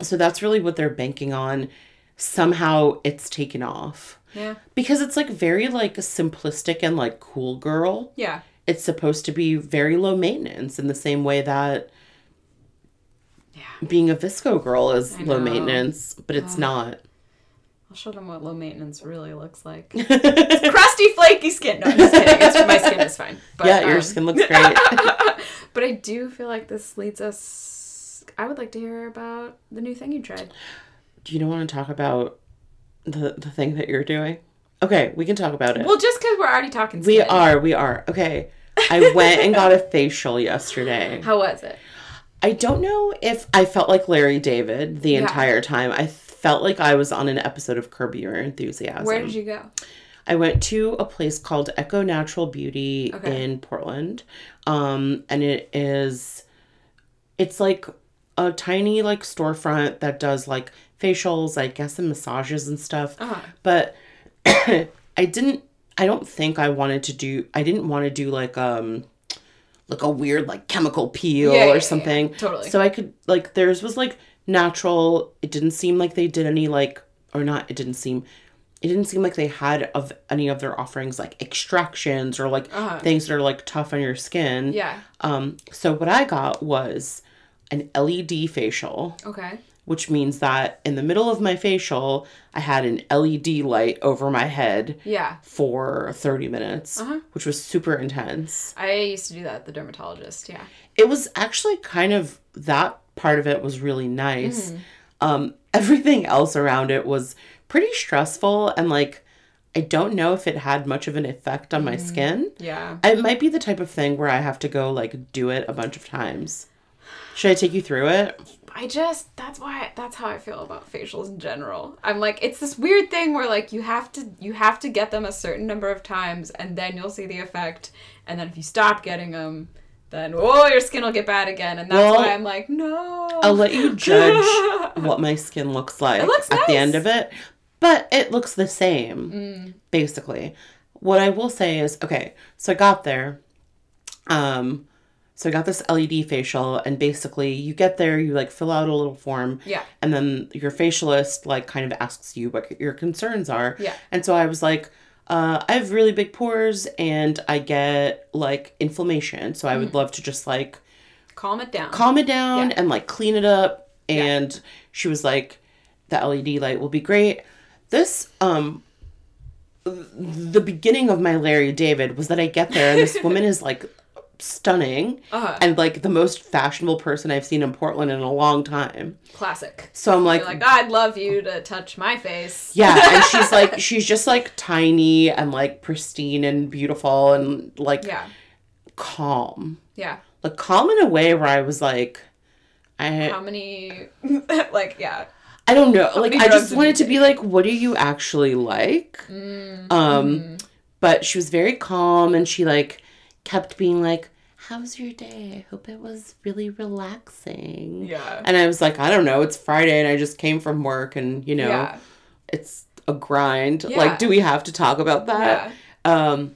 so that's really what they're banking on. Somehow it's taken off. yeah. Because it's like very like a simplistic and like cool girl. Yeah. It's supposed to be very low maintenance in the same way that Yeah. being a VSCO girl is low maintenance, but it's not. I'll show them what low maintenance really looks like. *laughs* Crusty, flaky skin. No, I'm just kidding. It's, my skin is fine. *laughs* But, yeah, your um, skin looks *laughs* great. But I do feel like this leads us. I would like to hear about the new thing you tried. Do you not want to talk about the the thing that you're doing? Okay, we can talk about it. Well, just because we're already talking we are, we are. Okay. I went and got a facial yesterday. How was it? I don't know if I felt like Larry David the Yeah. entire time. I felt like I was on an episode of Curb Your Enthusiasm. Where did you go? I went to a place called Echo Natural Beauty Okay. in Portland. Um, and it is it's like a tiny like storefront that does like facials, I guess and massages and stuff. Uh-huh. But *clears throat* I didn't I don't think I wanted to do I didn't want to do like um like a weird like chemical peel Yeah, yeah, or yeah, something. totally. So I could like theirs was like natural. It didn't seem like they did any like or not it didn't seem it didn't seem like they had of any of their offerings like extractions or like Uh-huh. things that are like tough on your skin. Yeah. Um so what I got was an LED facial, Okay. which means that in the middle of my facial, I had an LED light over my head Yeah. for 30 minutes, Uh-huh. which was super intense. I used to do that at the dermatologist. Yeah. It was actually kind of that part of it was really nice. Um, everything else around it was pretty stressful and like I don't know if it had much of an effect on my skin. Yeah. It might be the type of thing where I have to go like do it a bunch of times. Should I take you through it? I just that's why that's how I feel about facials in general. I'm like it's this weird thing where like you have to you have to get them a certain number of times and then you'll see the effect and then if you stop getting them then oh your skin will get bad again and that's Well, why I'm like no. I'll let you *laughs* judge what my skin looks like looks at the end of it. But it looks the same, basically. What I will say is, okay, so I got there. Um, so I got this LED facial, and basically you get there, you like fill out a little form, Yeah. and then your facialist like kind of asks you what your concerns are. Yeah. And so I was like, uh, I have really big pores and I get like inflammation. So I would love to just like Calm it down. calm it down Yeah. and like clean it up and she was like the led light will be great this um the beginning of my larry david was that i get there and this woman is like stunning Uh-huh. and like the most fashionable person i've seen in portland in a long time Classic. so i'm like, You're like I'd love you to touch my face. yeah and *laughs* she's like she's just like tiny and like pristine and beautiful and like Yeah. calm Yeah. like calm in a way where i was like i How many *laughs* like yeah. I don't know. Like I just wanted to be like, what do you actually like? Mm, Um mm-hmm. but she was very calm and she like kept being like, how was your day? I hope it was really relaxing. Yeah. And I was like, I don't know. It's Friday and I just came from work and, you know, Yeah. it's a grind. Yeah. Like, do we have to talk about that? Yeah. Um,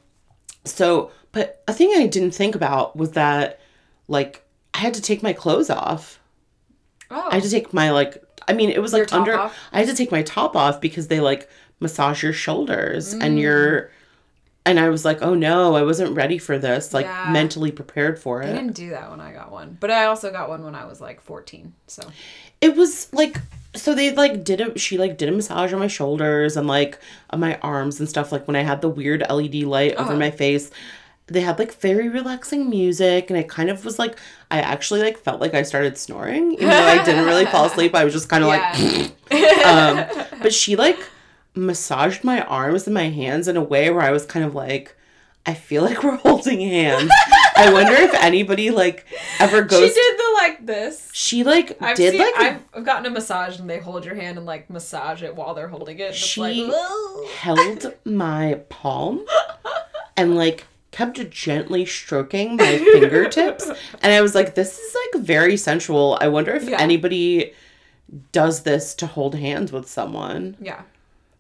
so, but a thing I didn't think about was that, like, I had to take my clothes off. Oh. I had to take my, like, I mean, it was Your like under, off? I had to take my top off because they, like, massage your shoulders and Mm. your, and I was like, oh no, I wasn't ready for this, like, Yeah. mentally prepared for it. I didn't do that when I got one, but I also got one when I was like 14. So it was like so they like did a she like did a massage on my shoulders and like on my arms and stuff like when i had the weird led light over Uh-huh. my face they had like very relaxing music and it kind of was like i actually like felt like i started snoring even though i didn't really fall asleep i was just kind of like *laughs* *laughs* um but she like massaged my arms and my hands in a way where i was kind of like i feel like *laughs* we're holding hands i wonder if anybody like ever goes. she did the like this. she like I've did seen, like I've, I've gotten a massage and they hold your hand and like massage it while they're holding it. She- like, held my palm and like kept gently stroking my *laughs* fingertips and i was like this is like very sensual i wonder if Yeah. anybody does this to hold hands with someone yeah.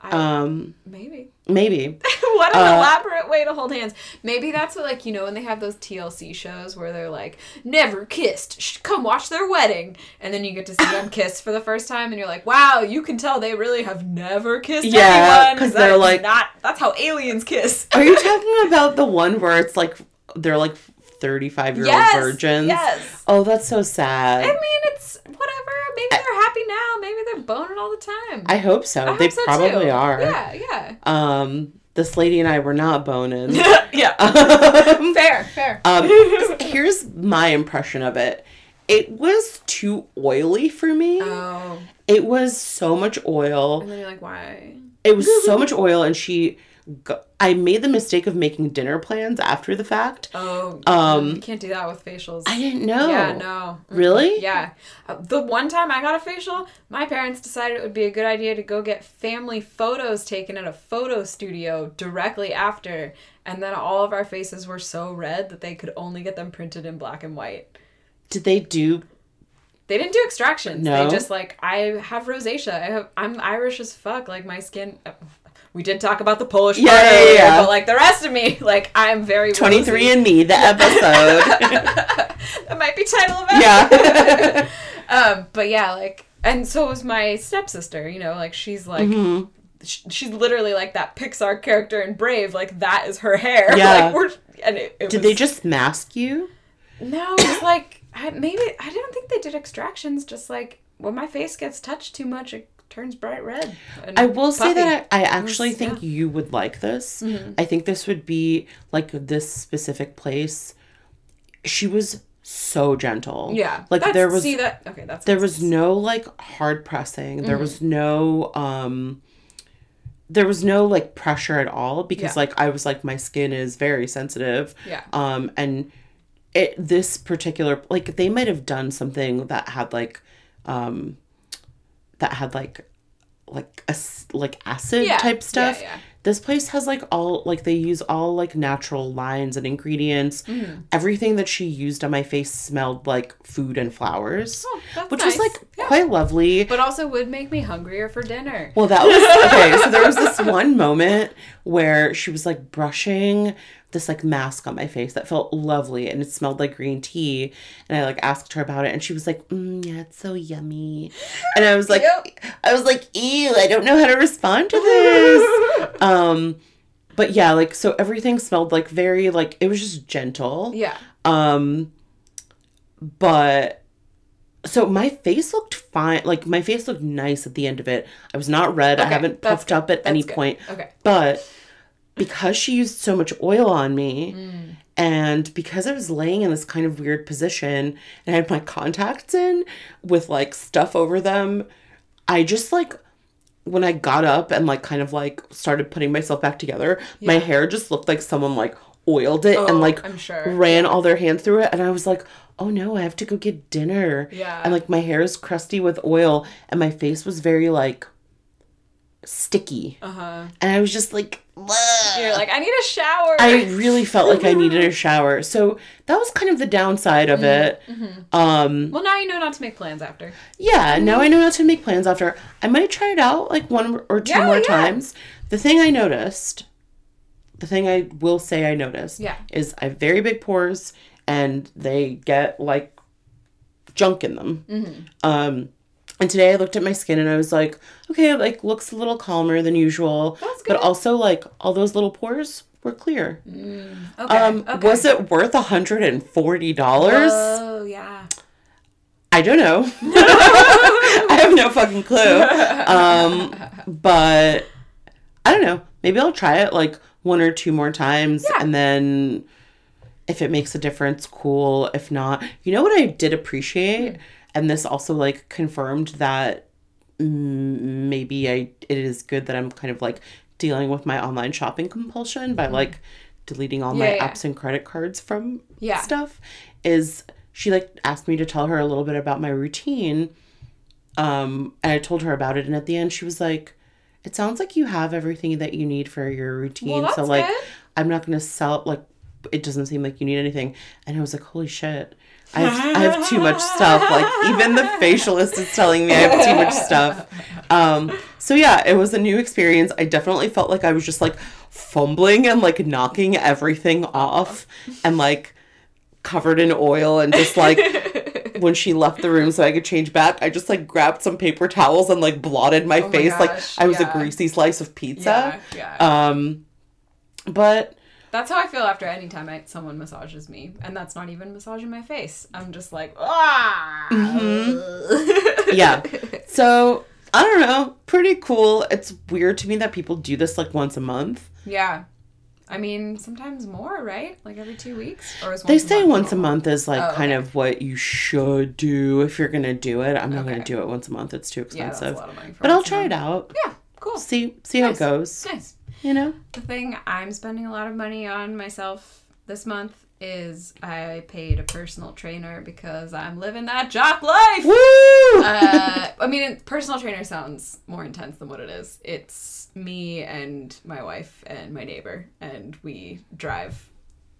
I, um maybe. *laughs* maybe what an Uh, elaborate way to hold hands. Maybe that's what, like, you know, when they have those TLC shows where they're like, never kissed, Shh, come watch their wedding. And then you get to see them *laughs* kiss for the first time, and you're like, wow, you can tell they really have never kissed Yeah, anyone. 'cause That they're like- not, that's how aliens kiss. are you talking *laughs* about the one where it's like they're like 35 year old virgins yes. oh that's so sad I mean, it's whatever. Maybe they're happy now. Maybe they're boning all the time. i hope so I they hope so, probably too. are Yeah, yeah. um this lady and i were not boning *laughs* yeah. *laughs* um, fair, fair. Um, *laughs* here's my impression of it. It was too oily for me. oh. It was so much oil. And then you're like, why? It was so much oil, and she. Go- I made the mistake of making dinner plans after the fact. Oh, Um, you can't do that with facials. I didn't know. Yeah, no. Really? Yeah. Uh, the one time I got a facial, my parents decided it would be a good idea to go get family photos taken at a photo studio directly after. And then all of our faces were so red that they could only get them printed in black and white. Did they do? They didn't do extractions. No? They just like I have rosacea. I have I'm Irish as fuck. Like my skin. We did talk about the Polish Yeah, part yeah, earlier, yeah. but like the rest of me, like I'm very twenty three and Me, the *laughs* episode. *laughs* that might be title of it. yeah. *laughs* um, but yeah, like, and so was my stepsister. You know, like she's like, Mhm. sh- she's literally like that Pixar character in Brave. Like that is her hair. Yeah. like we're and it, it Did was, they just mask you? No, it's like I, maybe I don't think they did extractions. Just like when my face gets touched too much, it turns bright red. I will say that I, I actually was- think you would like this. Mm-hmm. I think this would be like this specific place. She was so gentle. yeah, Like there was see that okay. That's there was no like hard pressing. There Mm-hmm. was no um there was no like pressure at all because Yeah. like I was like my skin is very sensitive. yeah. Um and it this particular like they might have done something that had like um that had like like a, like acid Yeah, type yeah, stuff. yeah. This place has like all like they use all like natural lines and ingredients. Mm-hmm. Everything that she used on my face smelled like food and flowers, Oh, which nice. was like Yeah. quite lovely. but also would make me hungrier for dinner. Well, that was okay. So there was this one moment where she was like brushing this like mask on my face that felt lovely and it smelled like green tea. And I like asked her about it and she was like, mm, "Yeah, it's so yummy." And I was like, Yep. I was like, "Ew, I don't know how to respond to this." *laughs* um, but yeah, like so everything smelled like very like it was just gentle. yeah. Um, but so my face looked fine. Like my face looked nice at the end of it. I was not red. I haven't puffed good. up at any good. point. Okay. But because she used so much oil on me, Mm. and because I was laying in this kind of weird position and I had my contacts in with like stuff over them, I just like when I got up and like kind of like started putting myself back together, my hair just looked like someone like oiled it Oh, and like sure. ran all their hands through it and I was like, "Oh no, I have to go get dinner." Yeah. And like my hair is crusty with oil and my face was very like sticky. Uh huh. And I was just like, You're like, I need a shower. I really felt like I needed a shower. So that was kind of the downside of it. Um, well, now you know not to make plans after. yeah, now I know not to make plans after. I might try it out like one or two Yeah, more yeah. times. The thing I noticed, the thing I will say I noticed, Yeah. is I have very big pores and they get like junk in them. Mm-hmm. Um, and today I looked at my skin and I was like, okay, it like looks a little calmer than usual. That's good. But also like all those little pores were clear. Okay. Um, okay. was it worth $140? Oh yeah. I don't know. *laughs* I have no fucking clue. Um, but I don't know. Maybe I'll try it like one or two more times Yeah. and then if it makes a difference, cool. If not, you know what I did appreciate? And this also like confirmed that maybe I it is good that I'm kind of like dealing with my online shopping compulsion by like deleting all my Mm-hmm. Yeah, yeah. apps and credit cards from Yeah. stuff is she like asked me to tell her a little bit about my routine um and i told her about it and at the end she was like it sounds like you have everything that you need for your routine Well, so like good. i'm not gonna sell like it doesn't seem like you need anything and i was like holy shit I have, I have too much stuff. Like even the *laughs* facialist is telling me I have too much stuff. Um, so yeah, it was a new experience. I definitely felt like I was just like fumbling and like knocking everything off and like covered in oil and just like *laughs* when she left the room so I could change back, I just like grabbed some paper towels and like blotted my Oh my face like I was yeah. a greasy slice of pizza. Yeah. Yeah. Um but That's how I feel after any time I, someone massages me, and that's not even massaging my face. I'm just like, ah. Mm-hmm. *laughs* yeah. So I don't know. Pretty cool. It's weird to me that people do this like once a month. yeah. I mean, sometimes more, right? Like every two weeks, or is They say month once a month is like Oh, kind okay. of what you should do if you're gonna do it. I'm not gonna do it once a month. It's too Yeah, expensive. lot of money for but I'll try it out. Yeah, cool. See see how it goes. Nice. You know? The thing I'm spending a lot of money on myself this month is I paid a personal trainer because I'm living that jock life. Woo! uh, I mean, personal trainer sounds more intense than what it is. It's me and my wife and my neighbor, and we drive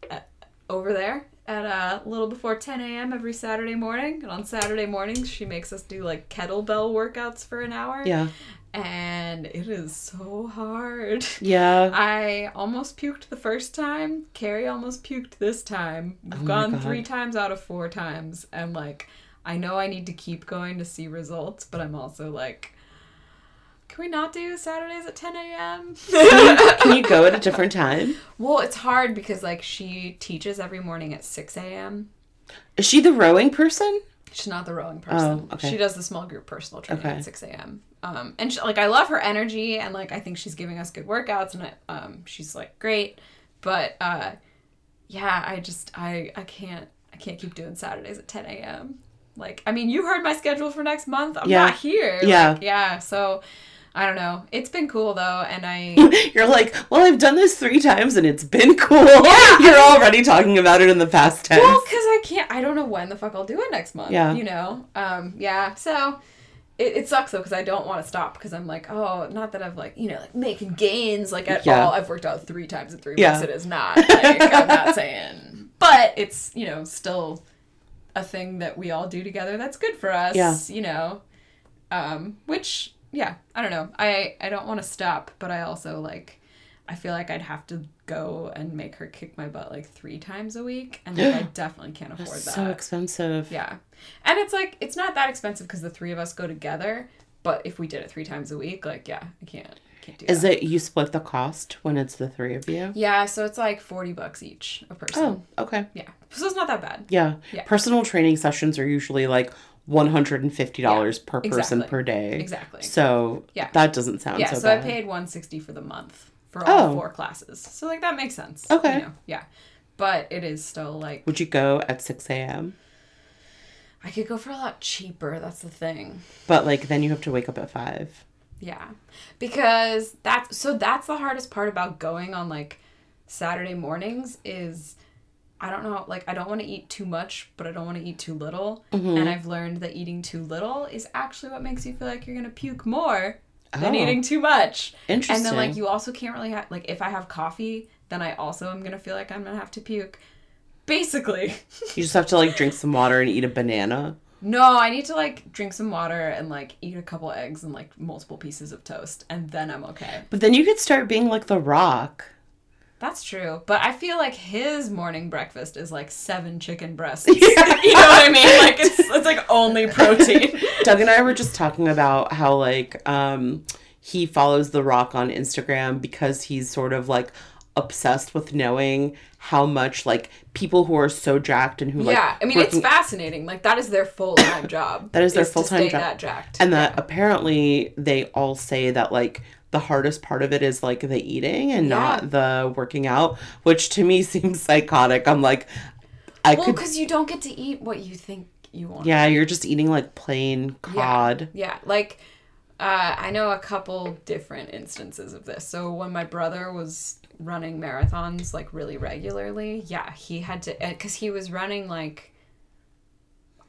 at, over there at a little before 10 a.m. every Saturday morning. And on Saturday mornings, she makes us do like kettlebell workouts for an hour. yeah. And it is so hard. Yeah. I almost puked the first time. Carrie almost puked this time. We've Oh gone three times out of four times. And like, I know I need to keep going to see results, but I'm also like, can we not do Saturdays at 10 a.m.? Can you go at a *laughs* different time? well, it's hard because like she teaches every morning at 6 a.m. Is she the rowing person? She's not the rowing person. Oh, okay. She does the small group personal training Okay. at 6 a.m. Um, and she, like I love her energy and like I think she's giving us good workouts and I, um, she's like great, but uh, yeah, I just I I can't I can't keep doing Saturdays at 10 a.m. Like I mean, you heard my schedule for next month. I'm Yeah. not here. Yeah. Like, yeah. So I don't know. It's been cool though, and I *laughs* You're like, well, I've done this three times and it's been cool. Yeah, *laughs* You're already talking about it in the past tense. Well, because I can't. I don't know when the fuck I'll do it next month. Yeah. You know. Um. Yeah. So. It, it sucks though because I don't want to stop because I'm like oh not that I've like you know like making gains like at Yeah. all I've worked out three times in three Yeah. weeks it is not like I'm not *laughs* saying but it's you know still a thing that we all do together that's good for us Yeah. you know um which yeah I don't know I I don't want to stop but I also like I feel like I'd have to go and make her kick my butt like three times a week, and like I *gasps* definitely can't afford That's that. so expensive. yeah, and it's like it's not that expensive because the three of us go together. But if we did it three times a week, like yeah, I can't can't do Is that. it you split the cost when it's the three of you? Yeah, so it's like forty bucks each a person. Oh, okay. Yeah, so it's not that bad. Yeah. Yeah. Personal training sessions are usually like $150 per person exactly. per day. Exactly. So Yeah. that doesn't sound Yeah, so, so, I paid one sixty for the month for all Oh. four classes. So like that makes sense. Okay. You know? Yeah, but it is still like Would you go at 6 a.m.? I could go for a lot cheaper. That's the thing. But like then you have to wake up at 5. Yeah. Because that's so that's the hardest part about going on like Saturday mornings is I don't know like I don't want to eat too much, but I don't want to eat too little. Mm-hmm. And I've learned that eating too little is actually what makes you feel like you're going to puke more. Oh. eating too much. Interesting. And then like you also can't really have like if I have coffee, then I also am gonna feel like I'm gonna have to puke. Basically. *laughs* You just have to like drink some water and eat a banana. No, I need to like drink some water and like eat a couple eggs and like multiple pieces of toast and then I'm okay. But then you could start being like the rock. That's true. But I feel like his morning breakfast is like seven chicken breasts. *laughs* you know what I mean? Like it's *laughs* it's like only protein. *laughs* Doug and I were just talking about how like um he follows The Rock on Instagram because he's sort of like obsessed with knowing how much like people who are so jacked and who like yeah, I mean it's fascinating. Like that is their full time *coughs* job. That is their full-time job. That jacked. and that apparently they all say that like the hardest part of it is like the eating and Yeah. not the working out, which to me *laughs* seems psychotic. I'm like I well, because you don't get to eat what you think you want. yeah, you're just eating like plain cod. Yeah, like uh, I know a couple different instances of this. So when my brother was running marathons like really regularly, yeah, he had to because he was running like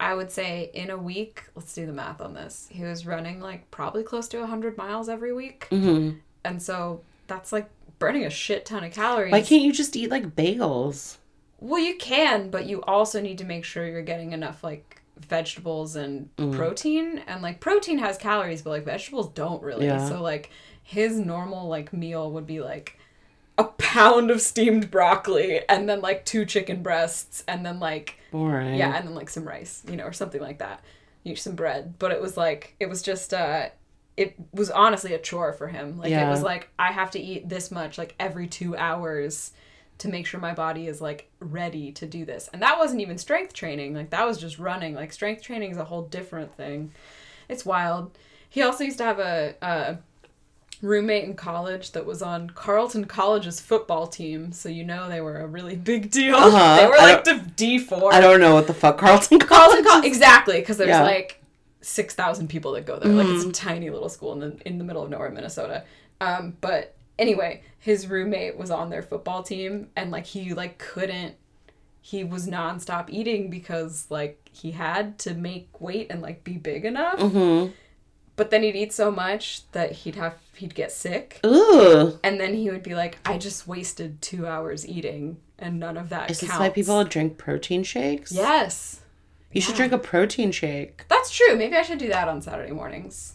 I would say in a week. Let's do the math on this. He was running like probably close to hundred miles every week, hmm and so that's like burning a shit ton of calories. Why can't you just eat like bagels? Well, you can, but you also need to make sure you're getting enough like vegetables and Mm. protein. And like protein has calories, but like vegetables don't really. Yeah. So like his normal like meal would be like a pound of steamed broccoli and then like two chicken breasts and then like Boring. yeah, and then like some rice, you know, or something like that. You some bread. But it was like it was just uh it was honestly a chore for him. Like it was like I have to eat this much like every 2 hours to make sure my body is like ready to do this. And that wasn't even strength training. Like that was just running. Like strength training is a whole different thing. It's wild. He also used to have a, a roommate in college that was on Carleton College's football team, so you know they were a really big deal. Uh-huh. *laughs* They were I like the D four. I don't know what the fuck Carleton College. Carleton College exactly because there's Yeah. like six thousand people that go there. Like Mm-hmm. it's a tiny little school in the in the middle of nowhere, Minnesota. Um, but anyway, his roommate was on their football team, and like he like couldn't. He was nonstop eating because like he had to make weight and like be big enough. Mm-hmm. But then he'd eat so much that he'd have he'd get sick, Ooh. and then he would be like, "I just wasted two hours eating, and none of that Is this why people drink protein shakes? Yes. You should drink a protein shake. That's true. Maybe I should do that on Saturday mornings.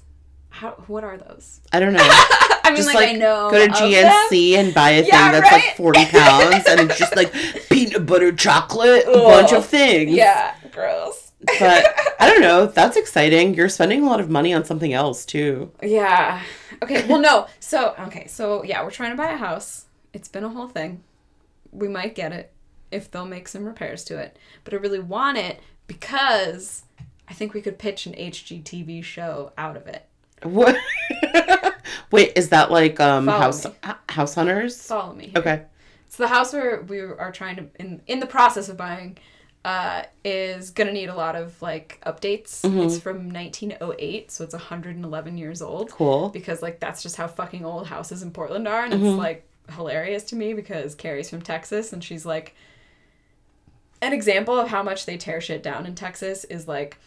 How? What are those? I don't *laughs* know. I mean, just like, like, I know. go to GNC and buy a thing Yeah, that's right? like 40 *laughs* pounds and it's just like peanut butter chocolate, a bunch of things. Yeah, gross. But I don't *laughs* know. That's exciting. You're spending a lot of money on something else too. Yeah. Okay. Well, no. So okay. So yeah, we're trying to buy a house. It's been a whole thing. We might get it if they'll make some repairs to it. But I really want it because I think we could pitch an HGTV show out of it. What? *laughs* Wait, is that like um Follow house me. house hunters? Follow me. here. Okay. So the house where we are trying to in in the process of buying uh, is gonna need a lot of like updates. Mm-hmm. It's from 1908, so it's 111 years old. Cool. Because like that's just how fucking old houses in Portland are, and it's Mm-hmm. like hilarious to me because Carrie's from Texas and she's like. An example of how much they tear shit down in Texas is like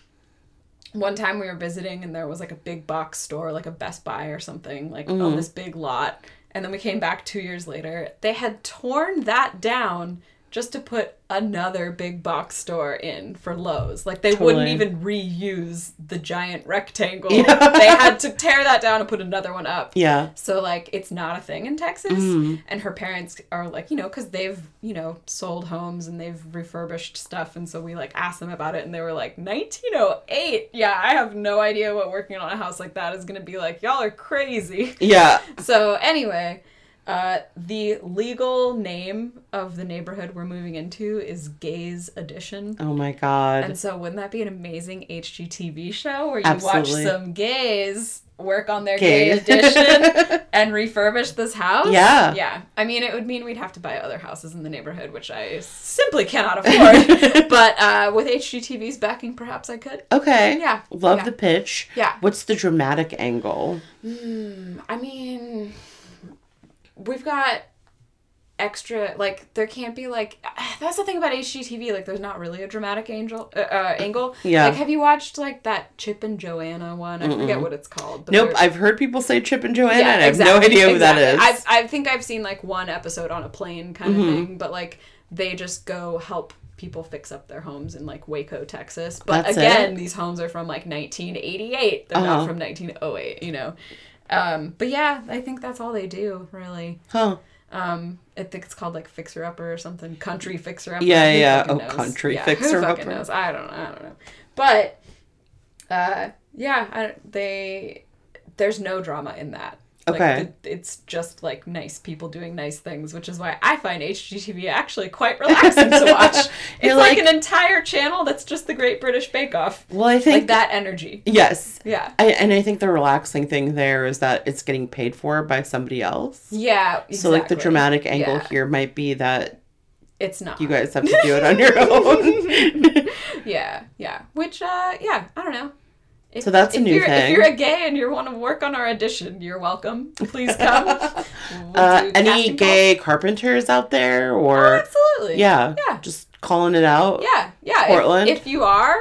one time we were visiting and there was like a big box store like a best buy or something like Mm-hmm. on this big lot and then we came back two years later they had torn that down just to put another big box store in for Lowe's. Like they wouldn't even reuse the giant rectangle. Yeah. They had to tear that down and put another one up. Yeah. So like it's not a thing in Texas, Mm. and her parents are like you know because they've you know sold homes and they've refurbished stuff, and so we like asked them about it, and they were like 1908. Yeah, I have no idea what working on a house like that is gonna be like. Y'all are crazy. Yeah. *laughs* So anyway, uh, the legal name of the neighborhood we're moving into is Gays Edition. Oh my god. And so, wouldn't that be an amazing HGTV show where you Absolutely. watch some gays work on their gay Gays. edition *laughs* and refurbish this house? Yeah. Yeah. I mean, it would mean we'd have to buy other houses in the neighborhood, which I simply cannot afford. *laughs* but uh, with HGTV's backing, perhaps I could. okay. Yeah. Love Yeah. the pitch. Yeah. What's the dramatic angle? I mean, we've got extra like there can't be like *sighs* that's the thing about HGTV like there's not really a dramatic angel uh, uh, angle. Yeah. Like have you watched like that Chip and Joanna one? I forget what it's called. Nope, I've heard people say Chip and Joanna, Yeah, and I have no idea who that is. I've, I think I've seen like one episode on a plane kind of thing, but like they just go help people fix up their homes in like Waco, Texas. But That's again, it? these homes are from like 1988. They're Uh-huh. not from 1908, you know. Um, but yeah, I think that's all they do, really. huh. Um, I think it's called like Fixer Upper or something. Country Fixer Upper. Yeah, Who yeah. Oh, knows? Country yeah, Fixer who fucking Upper. knows? I don't know. I don't know. But uh, yeah, I, they there's no drama in that. Like, Okay. the- it's just like nice people doing nice things, which is why I find HGTV actually quite relaxing to watch. *laughs* It's like, like- an entire channel that's just the Great British Bake Off. Well, I think Like that energy. Yes. Yeah. I, and I think the relaxing thing there is that it's getting paid for by somebody else. Yeah. Exactly. So, like, the dramatic angle Yeah. here might be that It's not. you guys have to do it on your *laughs* own. *laughs* Yeah, yeah. Which, uh, yeah, I don't know. If, So that's a if new you're, If you're a gay and you want to work on our edition, you're welcome. Please come. *laughs* We'll uh, any gay carpenters out there? Or, Oh, absolutely. yeah, Yeah. just calling it out? Yeah, yeah. Portland? If, you are,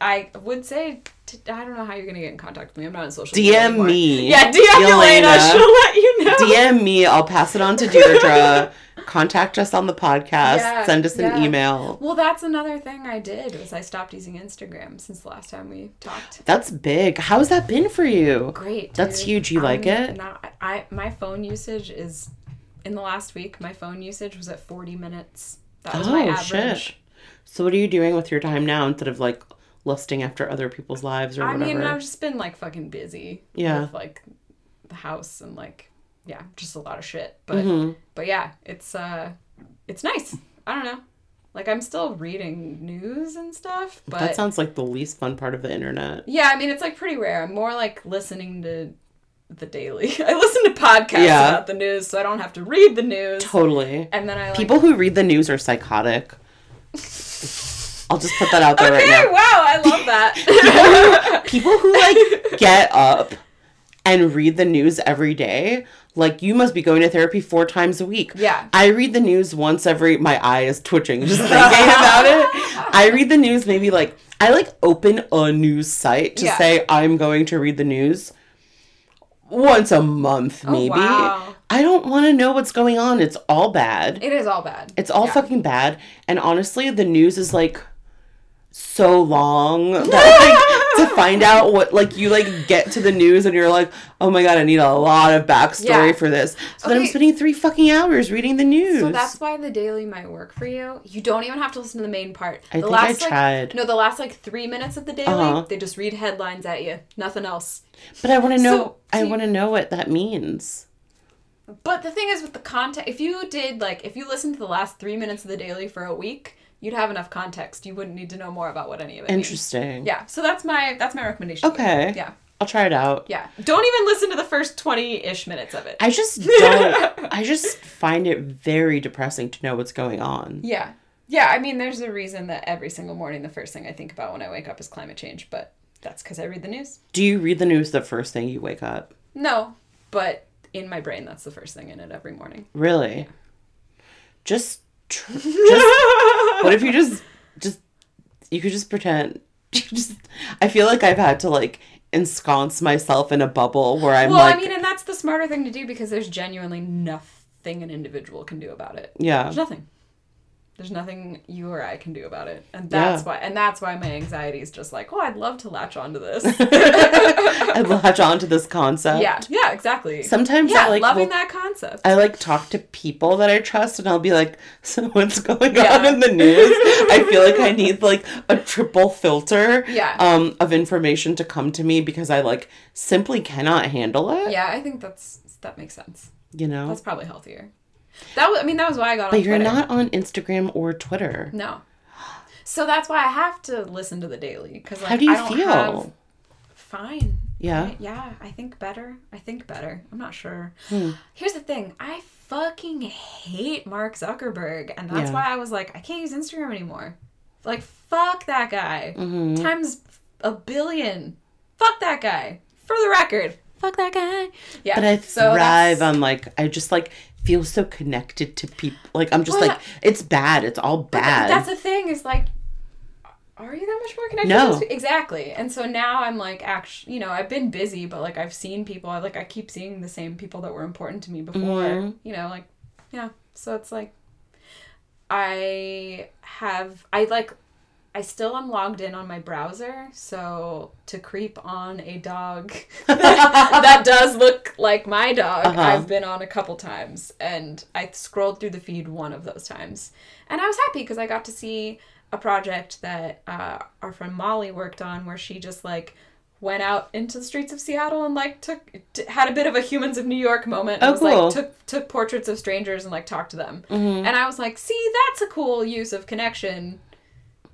I would say, I don't know how you're going to get in contact with me. I'm not on social. DM anymore. me. Yeah, DM Elena. Elena. *laughs* She'll let you know. DM me. I'll pass it on to Deirdre. *laughs* Contact us on the podcast. Yeah, Send us an email. Well, that's another thing I did was I stopped using Instagram since the last time we talked. That's big. How's that been for you? Great. That's huge. You like I'm it? Not, I my phone usage is in the last week. My phone usage was at forty minutes. That was my Oh, average. shit. So, what are you doing with your time now instead of like lusting after other people's lives or I whatever? mean, I've just been like fucking busy. Yeah. With like the house and like yeah, just a lot of shit. But Mm-hmm. but yeah, it's uh, it's nice. I don't know. Like I'm still reading news and stuff, but that sounds like the least fun part of the internet. Yeah, I mean it's like pretty rare. I'm more like listening to the daily. *laughs* I listen to podcasts Yeah. about the news, so I don't have to read the news. Totally. And then I like, People who read the news are psychotic. *laughs* I'll just put that out there Okay, right now. wow, I love that. *laughs* People who like get up and read the news every day, like you must be going to therapy four times a week. Yeah. I read the news once every my eye is twitching just thinking *laughs* about it. I read the news maybe like I like open a news site to Yeah. say I'm going to read the news once a month oh, maybe. Oh, wow. I don't want to know what's going on. It's all bad. it is all bad. It's all Yeah. fucking bad. And honestly, the news is like so long that like *laughs* to find out what like you like get to the news and you're like, oh my god, I need a lot of backstory Yeah. for this. So then I'm spending three fucking hours reading the news. So that's why the daily might work for you. You don't even have to listen to the main part. I the think I last, like- tried. no, the last like three minutes of the daily, Uh-huh. they just read headlines at you. Nothing else. but I want to know. So- I want to know what that means. But the thing is with the content, if you did like if you listened to the last three minutes of the daily for a week, you'd have enough context. You wouldn't need to know more about what any of it means. Interesting. Yeah. So that's my that's my recommendation. Okay. Yeah. I'll try it out. Yeah. Don't even listen to the first twenty ish minutes of it. I just *laughs* don't. I just find it very depressing to know what's going on. yeah. Yeah. I mean, there's a reason that every single morning the first thing I think about when I wake up is climate change, but that's because I read the news. Do you read the news the first thing you wake up? No, but in my brain, that's the first thing in it every morning. Really? Just, tr- just *laughs* *laughs* what if you just just you could just pretend *laughs* just i feel like i've had to like ensconce myself in a bubble where i'm well, like I mean, and that's the smarter thing to do because there's genuinely nothing an individual can do about it. yeah There's nothing. There's nothing you or I can do about it, and that's Yeah. why. And that's why my anxiety is just like, oh, I'd love to latch onto this. *laughs* I'd latch on to this concept yeah, yeah, exactly. sometimes yeah, i like loving will- that concept. I like talk to people that I trust and I'll be like, *laughs* so what's going Yeah. on in the news? I feel like I *laughs* need like a triple filter Yeah. um of information to come to me because I like simply cannot handle it. yeah, I think that's that makes sense. You know? That's probably healthier. That was, I mean, that was why I got on but you're Twitter. not on Instagram or Twitter. No. So that's why I have to listen to the daily because like, How do you feel? have- fine. Yeah. I- yeah, I think better. I think better. I'm not sure. Hmm. Here's the thing. I fucking hate Mark Zuckerberg, and that's Yeah. why I was like, I can't use Instagram anymore. Like, fuck that guy. Mm-hmm. Times a billion. Fuck that guy. For the record. Fuck that guy. Yeah. But I so thrive that's- on like I just like feel so connected to people. Like I'm just Well, like it's bad. It's all bad. That's the thing is like, are you that much more connected? No. Exactly. And so now I'm like, actually, you know, I've been busy, but like I've seen people. I like I keep seeing the same people that were important to me before. Mhm. You know, like yeah. So it's like, I have I like. I still am logged in on my browser, so to creep on a dog *laughs* that *laughs* does look like my dog, Uh-huh. I've been on a couple times, and I scrolled through the feed one of those times, and I was happy because I got to see a project that uh, our friend Molly worked on, where she just like went out into the streets of Seattle and like took t- had a bit of a humans of New York moment. and Oh, was, cool. Like, took took portraits of strangers and like talked to them, Mhm. and I was like, see, that's a cool use of connection.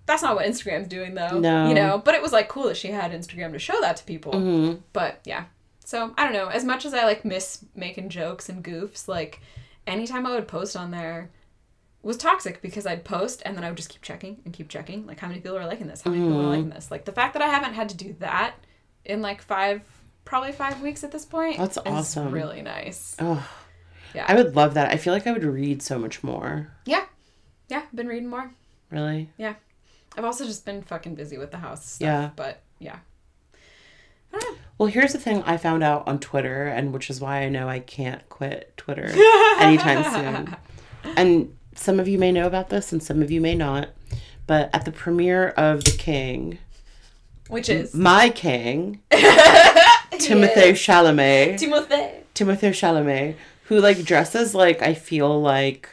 That's not what Instagram's doing though. No. You know, but it was like cool that she had Instagram to show that to people. Mhm. But yeah. So I don't know. As much as I like miss making jokes and goofs, like anytime I would post on there was toxic because I'd post and then I would just keep checking and keep checking. Like how many people are liking this? How many people are liking this? Like the fact that I haven't had to do that in like five probably five weeks at this point. That's is awesome. Really nice. Oh, Yeah. I would love that. I feel like I would read so much more. Yeah. Yeah. Been reading more. Really? I've also just been fucking busy with the house stuff. Yeah. But yeah. I don't know. Well, here's the thing I found out on Twitter, and which is why I know I can't quit Twitter *laughs* anytime soon. And some of you may know about this, and some of you may not. But at the premiere of The King, Which is my king, *laughs* Timothée Chalamet, Timothy. Timothée Chalamet, who like dresses like I feel like,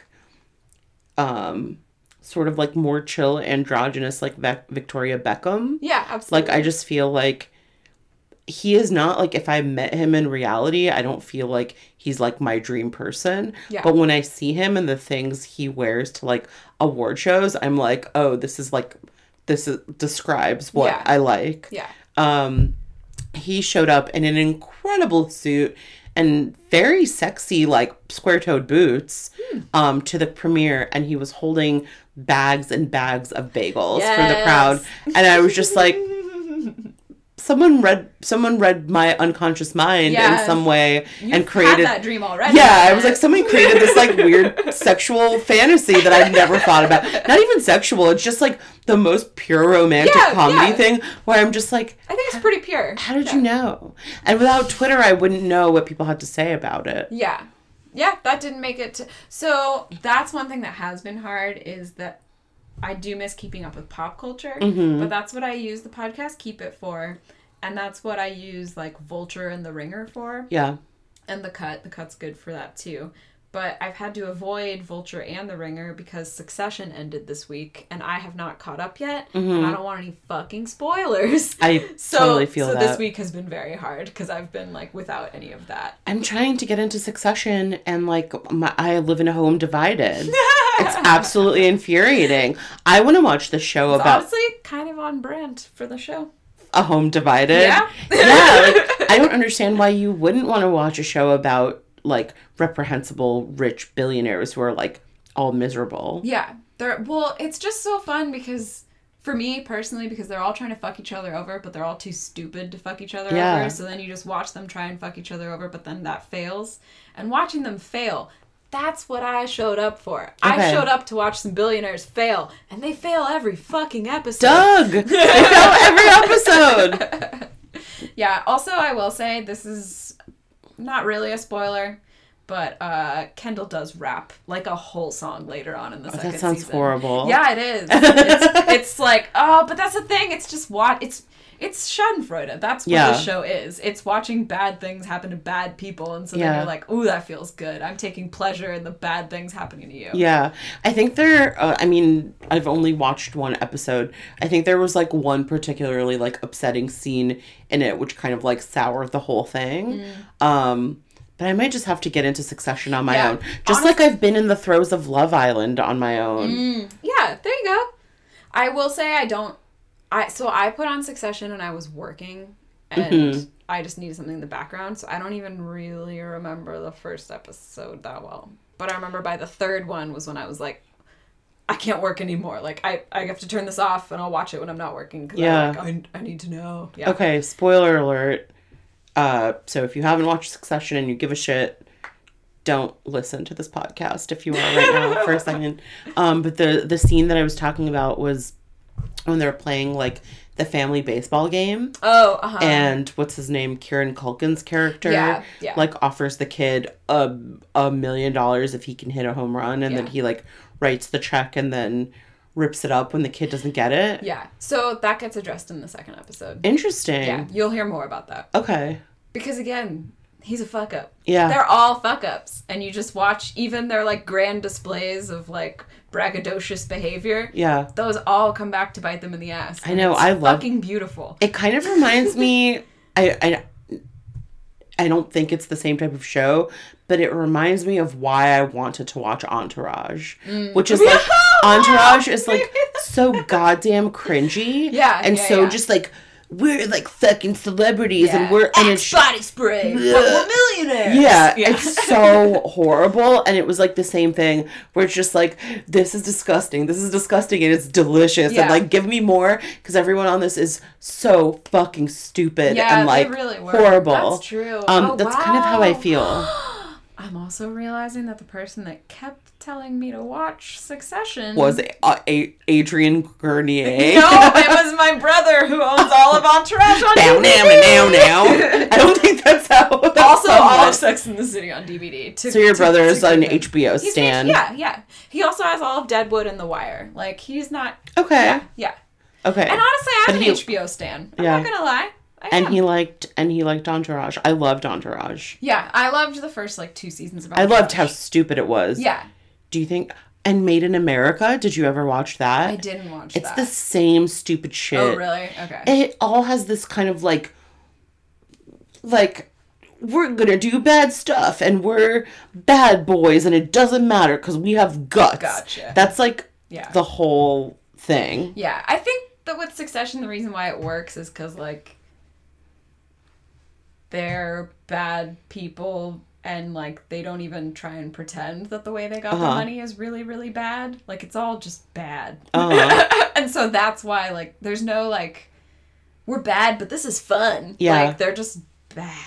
um, sort of like more chill androgynous like Vic- Victoria Beckham. Yeah, absolutely. Like I just feel like he is not like if I met him in reality, I don't feel like he's like my dream person. Yeah. But when I see him and the things he wears to like award shows, I'm like, oh, this is like this is, describes what Yeah. I like. Yeah. Um, he showed up in an incredible suit and very sexy, like square toed boots, Hmm. um, to the premiere, and he was holding bags and bags of bagels for the crowd, and I was just like, *laughs* someone read someone read my unconscious mind in some way You've and created. had that dream already. Yeah, I was like, someone created this like weird *laughs* sexual fantasy that I've never thought about. Not even sexual; it's just like the most pure romantic Yeah, comedy yeah. thing where I'm just like, I think it's pretty pure. how did you know? And without Twitter, I wouldn't know what people had to say about it. Yeah. Yeah, that didn't make it to. So that's one thing that has been hard is that I do miss keeping up with pop culture, Mm-hmm. but that's what I use the podcast Keep It for. And that's what I use like Vulture and The Ringer for. Yeah. And The Cut. The Cut's good for that too. But I've had to avoid Vulture and The Ringer because Succession ended this week and I have not caught up yet. And I mm-hmm. don't want any fucking spoilers. I *laughs* So, totally feel so that. this week has been very hard because I've been like without any of that. I'm trying to get into Succession, and like my, I live in a home divided. *laughs* it's absolutely infuriating. I want to watch the show It's about honestly kind of on brand for the show. a home divided. Yeah? yeah. Like, *laughs* I don't understand why you wouldn't want to watch a show about like reprehensible rich billionaires who are like all miserable. Yeah. They're well, it's just so fun because for me personally, because they're all trying to fuck each other over, but they're all too stupid to fuck each other Yeah. over. So then you just watch them try and fuck each other over, but then that fails. And watching them fail, that's what I showed up for. I showed up to watch some billionaires fail, and they fail every fucking episode. Doug, *laughs* they fell every episode. *laughs* Yeah, also I will say this is not really a spoiler, but uh Kendall does rap like a whole song later on in the second season. That sounds season. horrible. Yeah, it is. It's, *laughs* it's like, oh, but that's the thing. It's just what it's it's Schadenfreude. That's what Yeah. the show is. It's watching bad things happen to bad people, and so then you're like, ooh, that feels good. I'm taking pleasure in the bad things happening to you. Yeah, I think there. Uh, I mean, I've only watched one episode. I think there was like one particularly like upsetting scene in it, which kind of like soured the whole thing. Um, but I might just have to get into Succession on my Yeah. own, just like I've been in the throes of Love Island on my own. Mm, yeah, there you go. I will say I don't. I so I put on Succession and I was working, and Mhm. I just needed something in the background. So I don't even really remember the first episode that well. But I remember by the third one was when I was like, I can't work anymore. Like I, I have to turn this off and I'll watch it when I'm not working. Yeah. I, like, I, I need to know. Yeah. Okay, spoiler alert. Uh, so if you haven't watched Succession and you give a shit, don't listen to this podcast if you are right now for a *laughs* second. Um, but the the scene that I was talking about was when they were playing like the family baseball game Oh, uh huh. and what's his name kieran culkin's character Yeah, yeah. like offers the kid a, a million dollars if he can hit a home run and then he like writes the check and then rips it up when the kid doesn't get it yeah. So that gets addressed in the second episode. interesting Yeah, you'll hear more about that. okay Because again, he's a fuck up. yeah They're all fuck ups. And you just watch even their like grand displays of like braggadocious behavior. yeah Those all come back to bite them in the ass. I know, I love- fucking beautiful. it kind of reminds me *laughs* I, I i don't think it's the same type of show but it reminds me of why i wanted to watch entourage mm. which is *laughs* like entourage is like *laughs* so goddamn cringy Yeah, and yeah, so yeah. just like we're like fucking celebrities and we're and it's body spray, but we're millionaires. yeah, it's so *laughs* horrible. And it was like the same thing where it's just like, this is disgusting. This is disgusting and it's delicious. Yeah. And like, give me more because everyone on this is so fucking stupid yeah, and like they really were. horrible. That's true. Um, Oh, that's kind of how I feel. *gasps* *gasps* I'm also realizing that the person that kept telling me to watch Succession Was uh, a- Adrian Grenier. *laughs* No, it was my brother who owns all of Entourage on Now, DVD. now, now, now. *laughs* I don't think that's how. That's Also, all of Sex in the City on DVD. To, So your to- brother is an HBO He's stan. H- yeah, yeah. He also has all of Deadwood and The Wire. Like he's not. Okay. Yeah, yeah. Okay. And honestly, I'm But an he- HBO stan. I'm Yeah. not gonna lie. I and am. he liked and he liked Entourage. I loved Entourage. Yeah, I loved the first like two seasons of. It. I loved how stupid it was. Yeah, Do you think and Made in America? Did you ever watch that? I didn't watch It's that. the same stupid shit. Oh really? Okay. It all has this kind of like like we're gonna do bad stuff and we're bad boys and it doesn't matter because we have guts. Gotcha. That's like Yeah. the whole thing. Yeah, I think that with Succession, the reason why it works is because like they're bad people and like they don't even try and pretend that the way they got the Uh-huh. money is really really bad. Like it's all just bad. Uh-huh. *laughs* and so that's why like there's no like we're bad, but this is fun. Yeah. like they're just bad.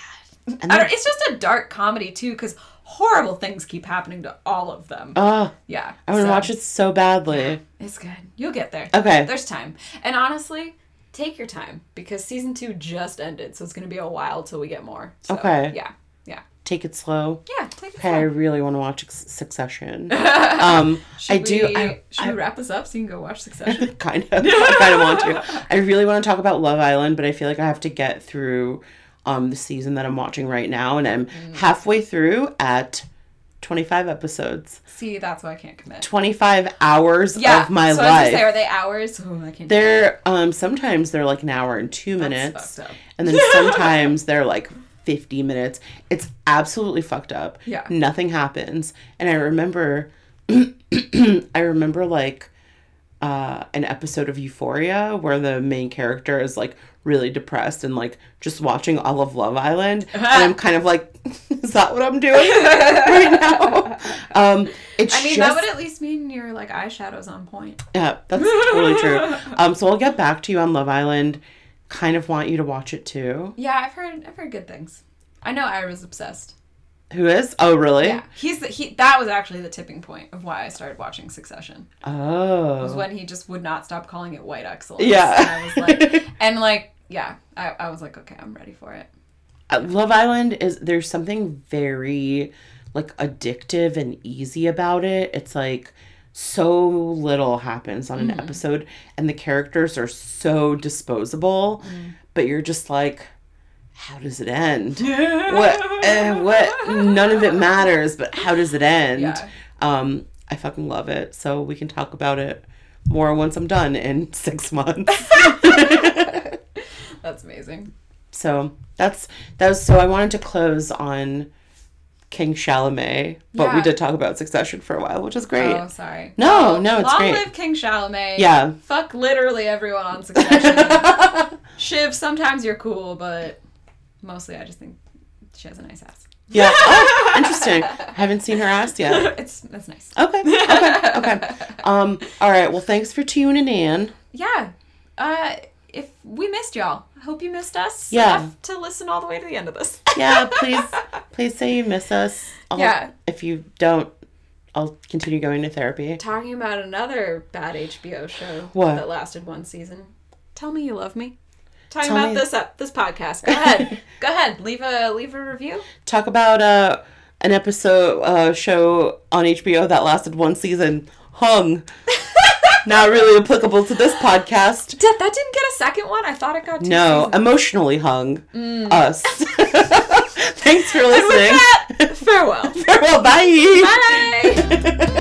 And I don't, it's just a dark comedy too, because horrible things keep happening to all of them. Oh, yeah, I want to so- watch it so badly. it's good. You'll get there. Okay. There's time. And honestly, take your time because season two just ended, so it's going to be a while till we get more. So, Okay. Yeah. Yeah. Take it slow. Yeah. Take it Okay, I really want to watch Succession. *laughs* Um, Should I do. I, should I we wrap this up so you can go watch Succession? *laughs* kind of. I kind of want to. I really want to talk about Love Island, but I feel like I have to get through um, the season that I'm watching right now, and I'm Mm. halfway through at 25 episodes, See, that's why I can't commit. 25 hours Yeah. of my so life. gonna say, are they hours? Oh, I can't. they're um sometimes they're like an hour and two That's minutes, fucked up. and then *laughs* sometimes they're like 50 minutes. It's absolutely fucked up. Yeah. Nothing happens. And I remember *clears throat* I remember like uh an episode of Euphoria where the main character is like really depressed and like just watching all of Love Island *laughs* and I'm kind of like *laughs* is that what I'm doing *laughs* right now? Um it's I mean, just that would at least mean your like eyeshadows on point. yeah, that's totally true. Um so I'll get back to you on Love Island. Kind of want you to watch it too. Yeah, I've heard. I've heard good things. I know Ira's obsessed. Who is? Oh, really? Yeah, he's the, he. That was actually the tipping point of why I started watching Succession. Oh, was when he just would not stop calling it white excellence. Yeah. And I was like, and like, yeah, I, I was like, okay, I'm ready for it. Uh, Love Island is there's something very like addictive and easy about it. It's like so little happens on an Mm-hmm. episode and the characters are so disposable, Mm. but you're just like how does it end? *laughs* what eh, what none of it matters, but how does it end? Yeah. Um I fucking love it. So we can talk about it more once I'm done in *laughs* 6 months. *laughs* That's amazing. So that's that was so I wanted to close on King Chalamet, but we did talk about Succession for a while, which is great. Oh, sorry. No, Well, no, it's long great. live King Chalamet. Yeah. Fuck literally everyone on Succession. *laughs* Shiv, sometimes you're cool, but mostly I just think she has a nice ass. Yeah. *laughs* Oh, interesting. Haven't seen her ass yet. *laughs* it's that's nice. Okay. Okay. Okay. Um. All right. Well, thanks for tuning in. Yeah. Uh, if we missed y'all, I hope you missed us. Yeah. enough to listen all the way to the end of this. *laughs* Yeah. Please, *laughs* Please say you miss us. I'll- Yeah. If you don't, I'll continue going to therapy. Talking about another bad HBO show What? that lasted one season. Tell me you love me. Talking Tell about me- this up this podcast. Go ahead. *laughs* Go ahead. Leave a leave a review. Talk about uh, an episode uh, show on HBO that lasted one season. Hung. Not really applicable to this podcast. Did, that didn't get a second one. I thought it got two No, seasons. emotionally hung. Mm. Us. *laughs* Thanks for listening. that, farewell. *laughs* Farewell. Bye. Bye.